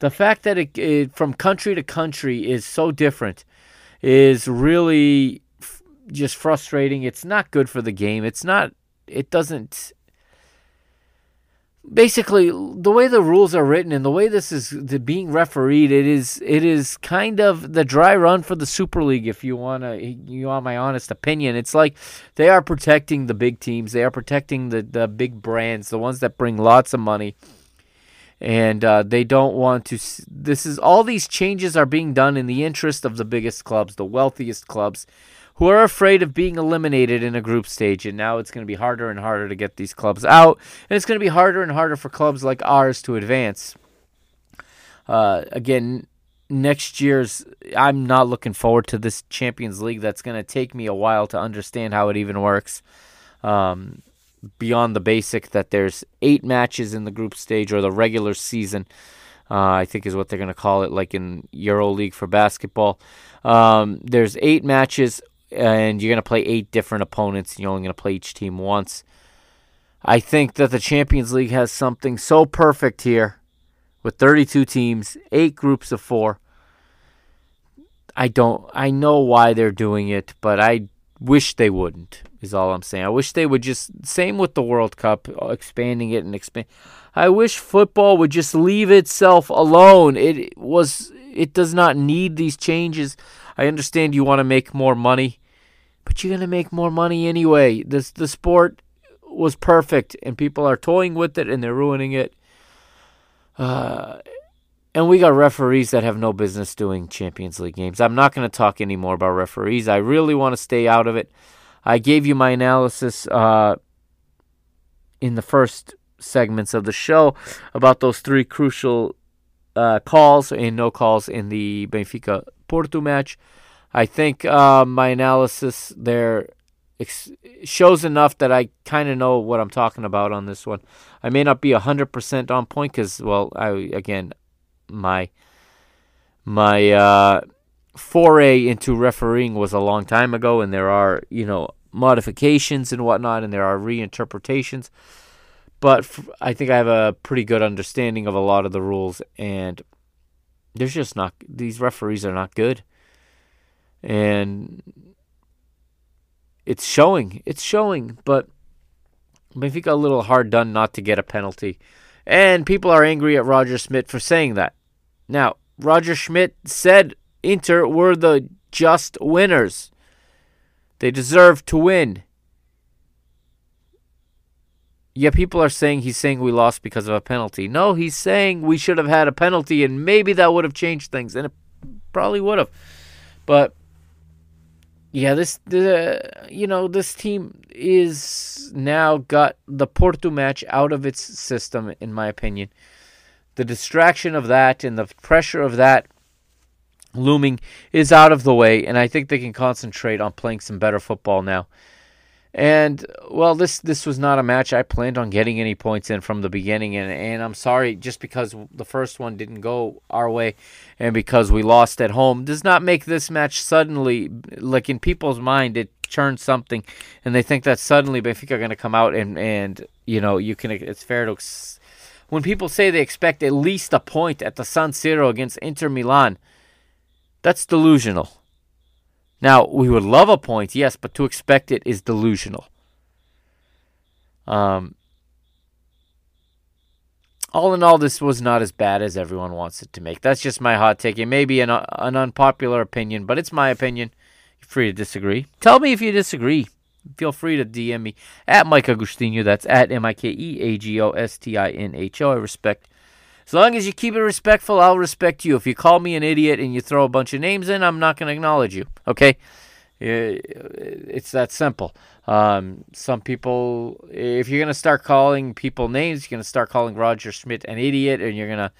A: The fact that it, it from country to country is so different is really just frustrating. It's not good for the game. It's not. It doesn't basically the way the rules are written and the way this is being refereed it is it is kind of the dry run for the super league if you want to you want my honest opinion it's like they are protecting the big teams they are protecting the the big brands the ones that bring lots of money and uh, they don't want to this is all these changes are being done in the interest of the biggest clubs the wealthiest clubs who are afraid of being eliminated in a group stage. And now it's going to be harder and harder to get these clubs out. And it's going to be harder and harder for clubs like ours to advance. Uh, again, next year's, I'm not looking forward to this Champions League. That's going to take me a while to understand how it even works. Um, beyond the basic that there's eight matches in the group stage or the regular season. Uh, I think is what they're going to call it, like in Euro League for basketball. Um, there's eight matches and you're going to play eight different opponents, and you're only going to play each team once. I think that the Champions League has something so perfect here with 32 teams, eight groups of four. I don't, I know why they're doing it, but I wish they wouldn't, is all I'm saying. I wish they would just, same with the World Cup, uh, expanding it and expand. I wish football would just leave itself alone. It was, it does not need these changes. I understand you want to make more money but you're gonna make more money anyway. This the sport was perfect, and people are toying with it, and they're ruining it. Uh, and we got referees that have no business doing Champions League games. I'm not going to talk anymore about referees. I really want to stay out of it. I gave you my analysis uh, in the first segments of the show about those three crucial uh, calls and no calls in the Benfica Porto match. I think uh, my analysis there ex- shows enough that I kind of know what I'm talking about on this one. I may not be 100% on point because, well, I again, my my uh, foray into refereeing was a long time ago, and there are, you know, modifications and whatnot, and there are reinterpretations. But f- I think I have a pretty good understanding of a lot of the rules, and there's just not, these referees are not good and it's showing. It's showing, but Benfica a little hard done not to get a penalty, and people are angry at Roger Schmidt for saying that. Now, Roger Schmidt said Inter were the just winners. They deserve to win. Yeah, people are saying he's saying we lost because of a penalty. No, he's saying we should have had a penalty and maybe that would have changed things, and it probably would have. But yeah, this the you know this team is now got the Porto match out of its system, in my opinion. The distraction of that and the pressure of that looming is out of the way, and I think they can concentrate on playing some better football now. And well, this this was not a match I planned on getting any points in from the beginning, and and I'm sorry just because the first one didn't go our way, and because we lost at home does not make this match suddenly like in people's mind it turns something, and they think that suddenly Benfica are going to come out and and you know you can it's fair to when people say they expect at least a point at the San Siro against Inter Milan, that's delusional. Now, we would love a point, yes, but to expect it is delusional. Um, all in all, this was not as bad as everyone wants it to make. That's just my hot take. It may be an, an unpopular opinion, but it's my opinion. You're free to disagree. Tell me if you disagree. Feel free to DM me at Mike Agostinho. That's at M I K E A G O S T I N H O. I respect as long as you keep it respectful, I'll respect you. If you call me an idiot and you throw a bunch of names in, I'm not going to acknowledge you. Okay? It's that simple. Um, some people, if you're going to start calling people names, you're going to start calling Roger Schmidt an idiot, and you're going to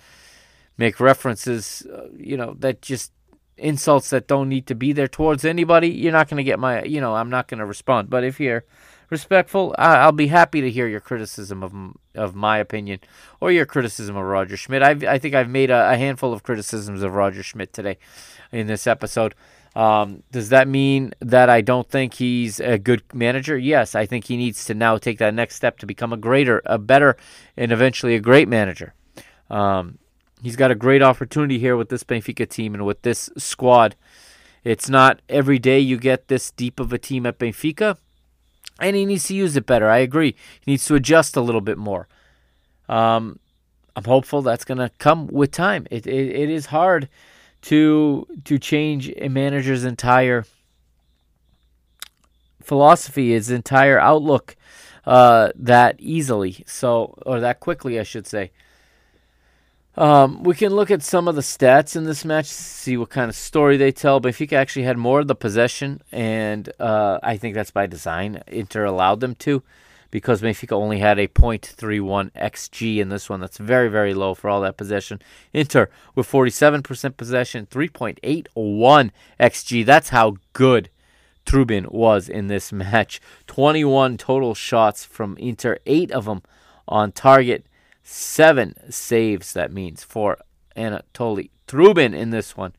A: make references, uh, you know, that just insults that don't need to be there towards anybody. You're not going to get my, you know, I'm not going to respond. But if you're respectful, I'll be happy to hear your criticism of of my opinion or your criticism of Roger Schmidt. I've, I think I've made a, a handful of criticisms of Roger Schmidt today in this episode. Um, does that mean that I don't think he's a good manager? Yes, I think he needs to now take that next step to become a greater, a better, and eventually a great manager. Um, he's got a great opportunity here with this Benfica team and with this squad. It's not every day you get this deep of a team at Benfica, and he needs to use it better. I agree. He needs to adjust a little bit more. Um, I'm hopeful that's going to come with time. It, it it is hard to to change a manager's entire philosophy, his entire outlook uh, that easily. So or that quickly, I should say. Um, we can look at some of the stats in this match, see what kind of story they tell. Benfica actually had more of the possession, and uh, I think that's by design. Inter allowed them to, because Benfica only had a .31 xG in this one. That's very, very low for all that possession. Inter with 47% possession, 3.81 xG. That's how good Trubin was in this match. 21 total shots from Inter, eight of them on target seven saves, that means, for Anatoly Trubin in this one.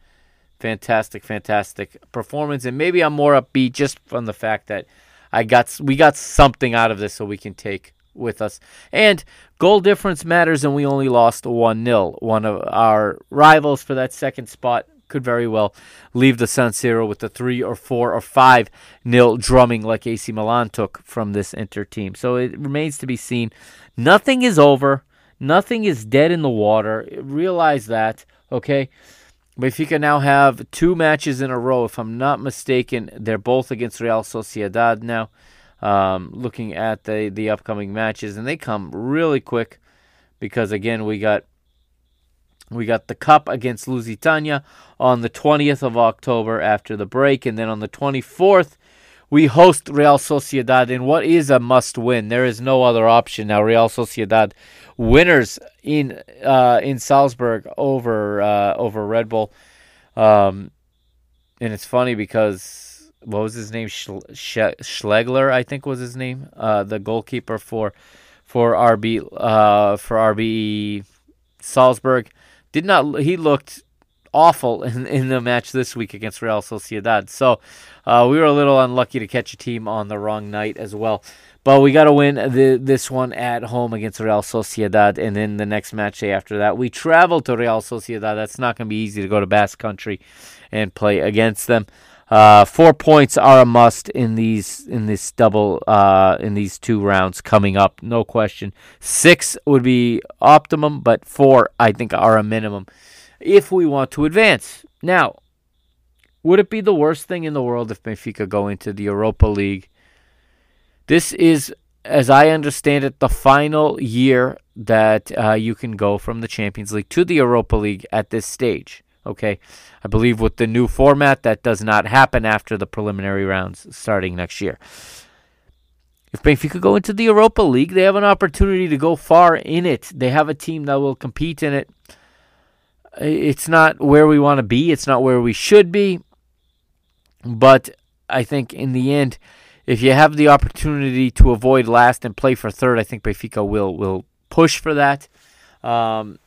A: Fantastic, fantastic performance. And maybe I'm more upbeat just from the fact that I got we got something out of this so we can take with us. And goal difference matters, and we only lost 1 0. One of our rivals for that second spot could very well leave the San Siro with the 3 or 4 or 5 nil drumming like AC Milan took from this Inter team. So it remains to be seen. Nothing is over. Nothing is dead in the water. Realize that, okay? Benfica now have two matches in a row, if I'm not mistaken. They're both against Real Sociedad now. Um, looking at the the upcoming matches, and they come really quick because again we got we got the cup against Lusitania on the 20th of October after the break, and then on the 24th we host Real Sociedad in what is a must win. There is no other option now. Real Sociedad winners in uh, in Salzburg over uh, over Red Bull, um, and it's funny because what was his name? Schlegler, I think was his name, uh, the goalkeeper for for RB uh, for RB Salzburg. Did not he looked awful in, in the match this week against Real Sociedad. So uh, we were a little unlucky to catch a team on the wrong night as well. But we got to win the, this one at home against Real Sociedad, and then the next match day after that, we travel to Real Sociedad. That's not going to be easy to go to Basque Country and play against them. Uh, four points are a must in these in this double uh, in these two rounds coming up, no question. Six would be optimum, but four I think are a minimum if we want to advance. Now, would it be the worst thing in the world if Benfica go into the Europa League? This is, as I understand it, the final year that uh, you can go from the Champions League to the Europa League at this stage. Okay, I believe with the new format, that does not happen after the preliminary rounds starting next year. If Benfica go into the Europa League, they have an opportunity to go far in it. They have a team that will compete in it. It's not where we want to be. It's not where we should be. But I think in the end, if you have the opportunity to avoid last and play for third, I think Benfica will will push for that. Um,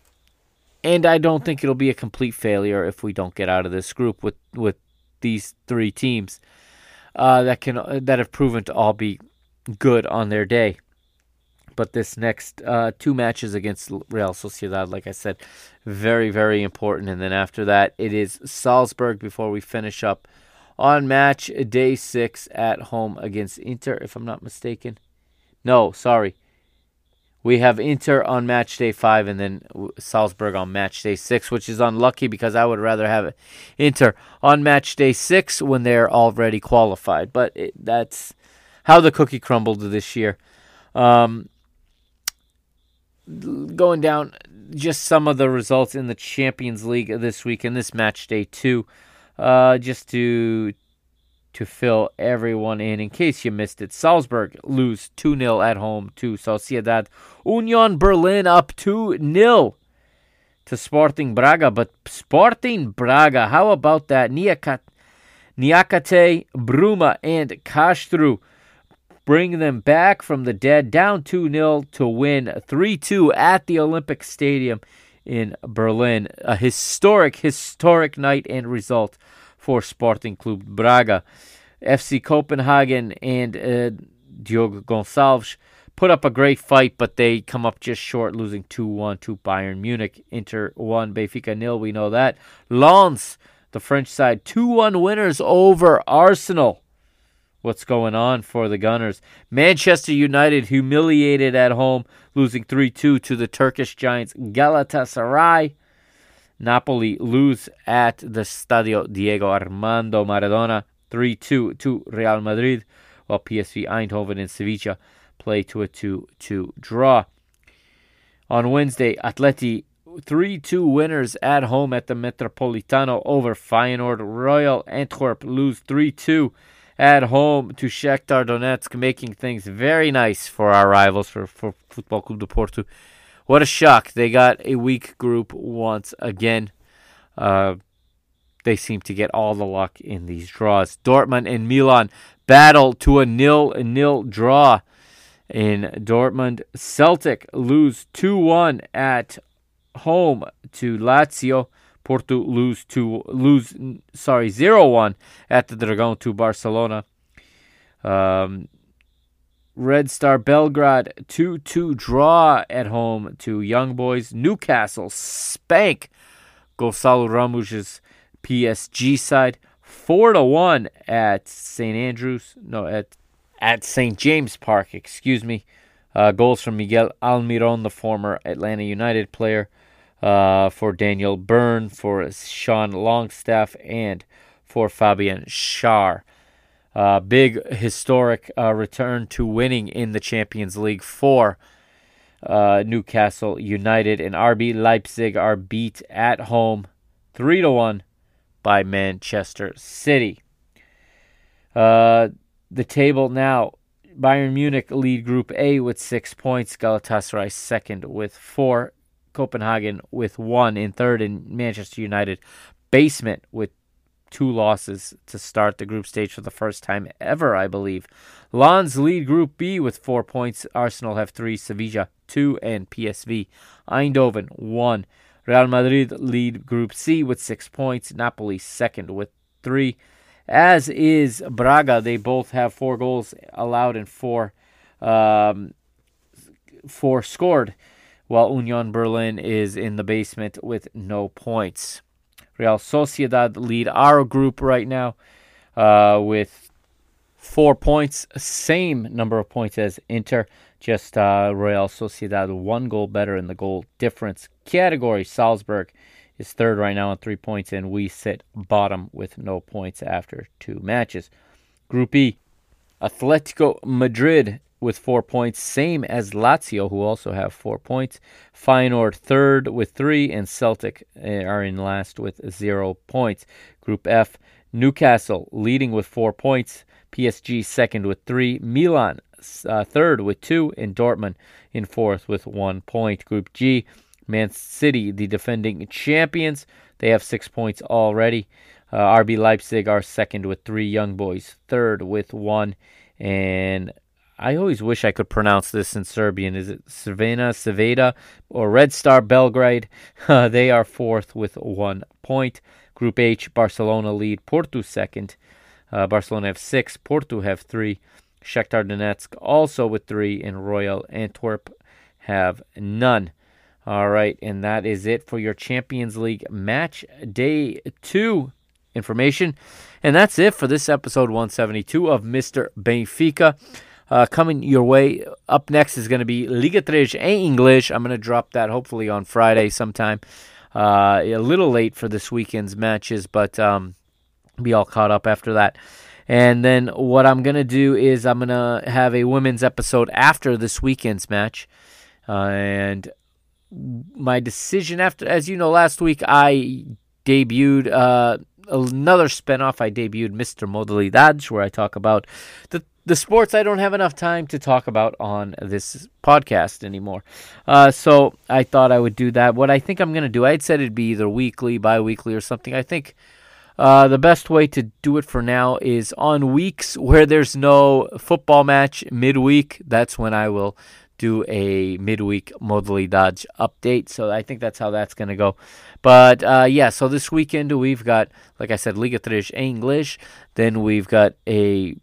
A: and I don't think it'll be a complete failure if we don't get out of this group with with these three teams uh, that can that have proven to all be good on their day. But this next uh, two matches against Real Sociedad, like I said, very very important. And then after that, it is Salzburg before we finish up on match day six at home against Inter, if I'm not mistaken. No, sorry. We have Inter on match day five and then Salzburg on match day six, which is unlucky because I would rather have Inter on match day six when they're already qualified. But it, that's how the cookie crumbled this year. Um, going down just some of the results in the Champions League this week in this match day two uh, just to to fill everyone in. In case you missed it, Salzburg lose 2 0 at home to Sociedad. Union Berlin up 2 0 to Sporting Braga. But Sporting Braga, how about that? Niakat, Niakate, Bruma, and Castro bring them back from the dead, down 2 0 to win 3 2 at the Olympic Stadium in Berlin. A historic, historic night and result for Sporting Club Braga. FC Copenhagen and uh, Diogo Gonçalves put up a great fight, but they come up just short, losing 2 1 to Bayern Munich. Inter 1, Benfica nil, we know that. Lens, the French side, 2 1 winners over Arsenal. What's going on for the Gunners? Manchester United humiliated at home, losing 3 2 to the Turkish giants Galatasaray. Napoli lose at the Stadio Diego Armando Maradona 3 2 to Real Madrid, while PSV Eindhoven and Sevilla play to a 2 2 draw. On Wednesday, Atleti 3 2 winners at home at the Metropolitano over Feyenoord. Royal Antwerp lose 3 2 at home to Shakhtar Donetsk, making things very nice for our rivals for, for Football Club de Porto. What a shock. They got a weak group once again. Uh, they seem to get all the luck in these draws. Dortmund and Milan battle to a nil nil draw in Dortmund. Celtic lose 2 1 at home to Lazio. Porto lose to lose sorry 0-1 at the Dragon to Barcelona. Um, Red Star Belgrade 2-2 draw at home to Young Boys. Newcastle spank Gonçalo Ramos's PSG side 4 to 1 at St Andrews no at at St James Park, excuse me. Uh, goals from Miguel Almiron, the former Atlanta United player uh, for Daniel Burn, for Sean Longstaff, and for Fabian Schär. Uh, big historic uh, return to winning in the Champions League for uh, Newcastle United and RB Leipzig are beat at home three to one by Manchester City. Uh, the table now Bayern Munich lead Group A with six points. Galatasaray second with four. Copenhagen with one in third, and Manchester United basement with two losses to start the group stage for the first time ever, I believe. Lens lead Group B with four points. Arsenal have three, Sevilla two, and PSV Eindhoven one. Real Madrid lead Group C with six points. Napoli second with three, as is Braga. They both have four goals allowed and four, um, four scored while Union Berlin is in the basement with no points. Real Sociedad lead our group right now uh, with four points, same number of points as Inter, just uh, Real Sociedad one goal better in the goal difference category. Salzburg is third right now on three points, and we sit bottom with no points after two matches. Group E, Atletico Madrid with four points, same as Lazio, who also have four points. Feyenoord third with three, and Celtic eh, are in last with zero points. Group F, Newcastle leading with four points. PSG second with three. Milan uh, third with two, and Dortmund in fourth with one point. Group G, Man City, the defending champions, they have six points already. Uh, RB Leipzig are second with three. Young Boys third with one, and I always wish I could pronounce this in Serbian. Is it Cervena, Ceveda, or Red Star Belgrade? Uh, they are fourth with one point. Group H, Barcelona lead, Porto second. Uh, Barcelona have six, Porto have three. Shakhtar Donetsk also with three, and Royal Antwerp have none. All right, and that is it for your Champions League match day two information. And that's it for this episode 172 of Mr. Benfica. Uh, coming your way up next is going to be Liga 3 em English. I'm going to drop that hopefully on Friday sometime. Uh, a little late for this weekend's matches, but um, be all caught up after that. And then what I'm going to do is I'm going to have a women's episode after this weekend's match. Uh, and my decision after, as you know, last week I debuted uh, another spinoff. I debuted Mr. Modalidades, where I talk about the the sports I don't have enough time to talk about on this podcast anymore. Uh, so I thought I would do that. What I think I'm going to do, I had said it'd be either weekly, bi weekly, or something. I think Uh, the best way to do it for now is on weeks where there's no football match midweek. That's when I will do a midweek dodge update. So I think that's how that's going to go. But uh, yeah, so this weekend we've got, like I said, Liga 3 English. Then we've got a.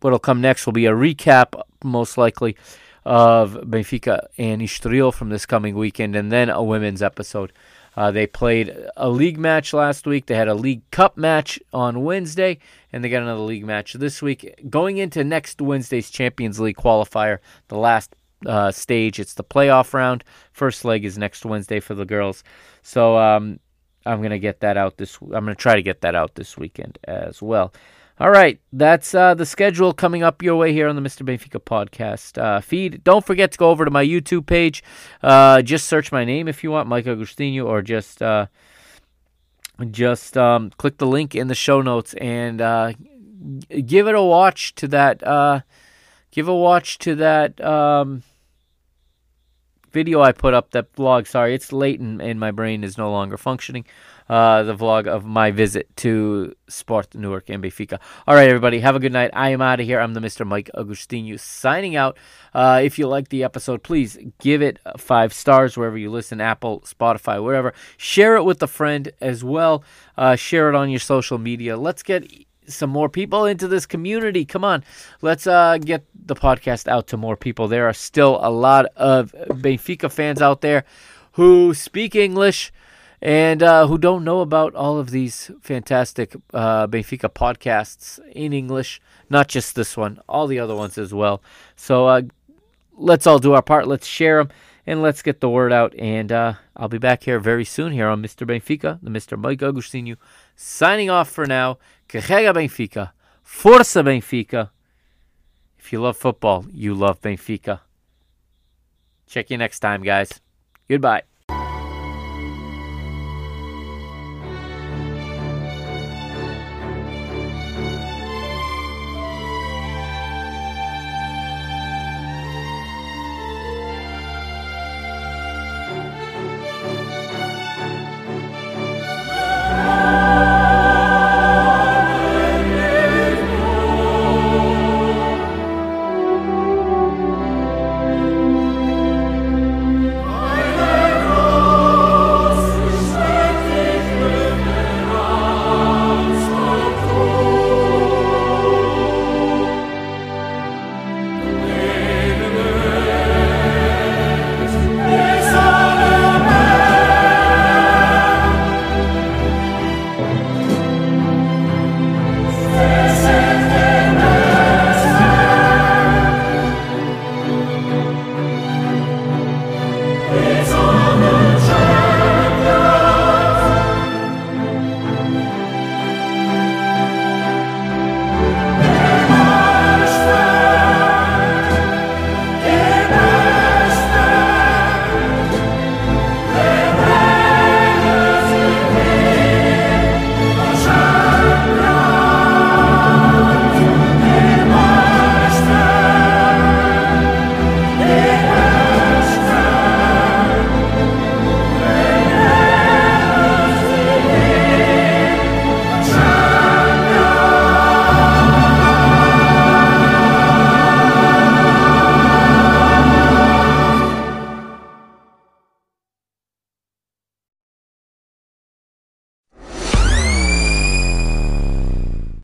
A: What'll come next will be a recap, most likely, of Benfica and Estoril from this coming weekend, and then a women's episode. Uh, they played a league match last week. They had a league cup match on Wednesday, and they got another league match this week. Going into next Wednesday's Champions League qualifier, the last uh, stage, it's the playoff round. First leg is next Wednesday for the girls. So um, I'm gonna get that out this. I'm gonna try to get that out this weekend as well. All right, that's uh, the schedule coming up your way here on the Mr. Benfica podcast uh, feed. Don't forget to go over to my YouTube page. Uh, just search my name if you want, Mike Agostinho, or just uh, just um, click the link in the show notes and uh, give it a watch to that. Uh, give a watch to that um, video I put up. That vlog. Sorry, it's late and, and my brain is no longer functioning uh, the vlog of my visit to Sport Newark and Benfica. All right, everybody, have a good night. I am out of here. I'm the Mr. Mike Agostinho signing out. Uh, if you like the episode, please give it five stars wherever you listen Apple, Spotify, wherever. Share it with a friend as well. Uh, share it on your social media. Let's get some more people into this community. Come on, let's uh, get the podcast out to more people. There are still a lot of Benfica fans out there who speak English and uh, who don't know about all of these fantastic uh, Benfica podcasts in English, not just this one, all the other ones as well. So uh, let's all do our part. Let's share them and let's get the word out. And uh, I'll be back here very soon here on Mr. Benfica, the Mr. Mike Agostinho, signing off for now. Carrega Benfica. Força Benfica. If you love football, you love Benfica. Check you next time, guys. Goodbye.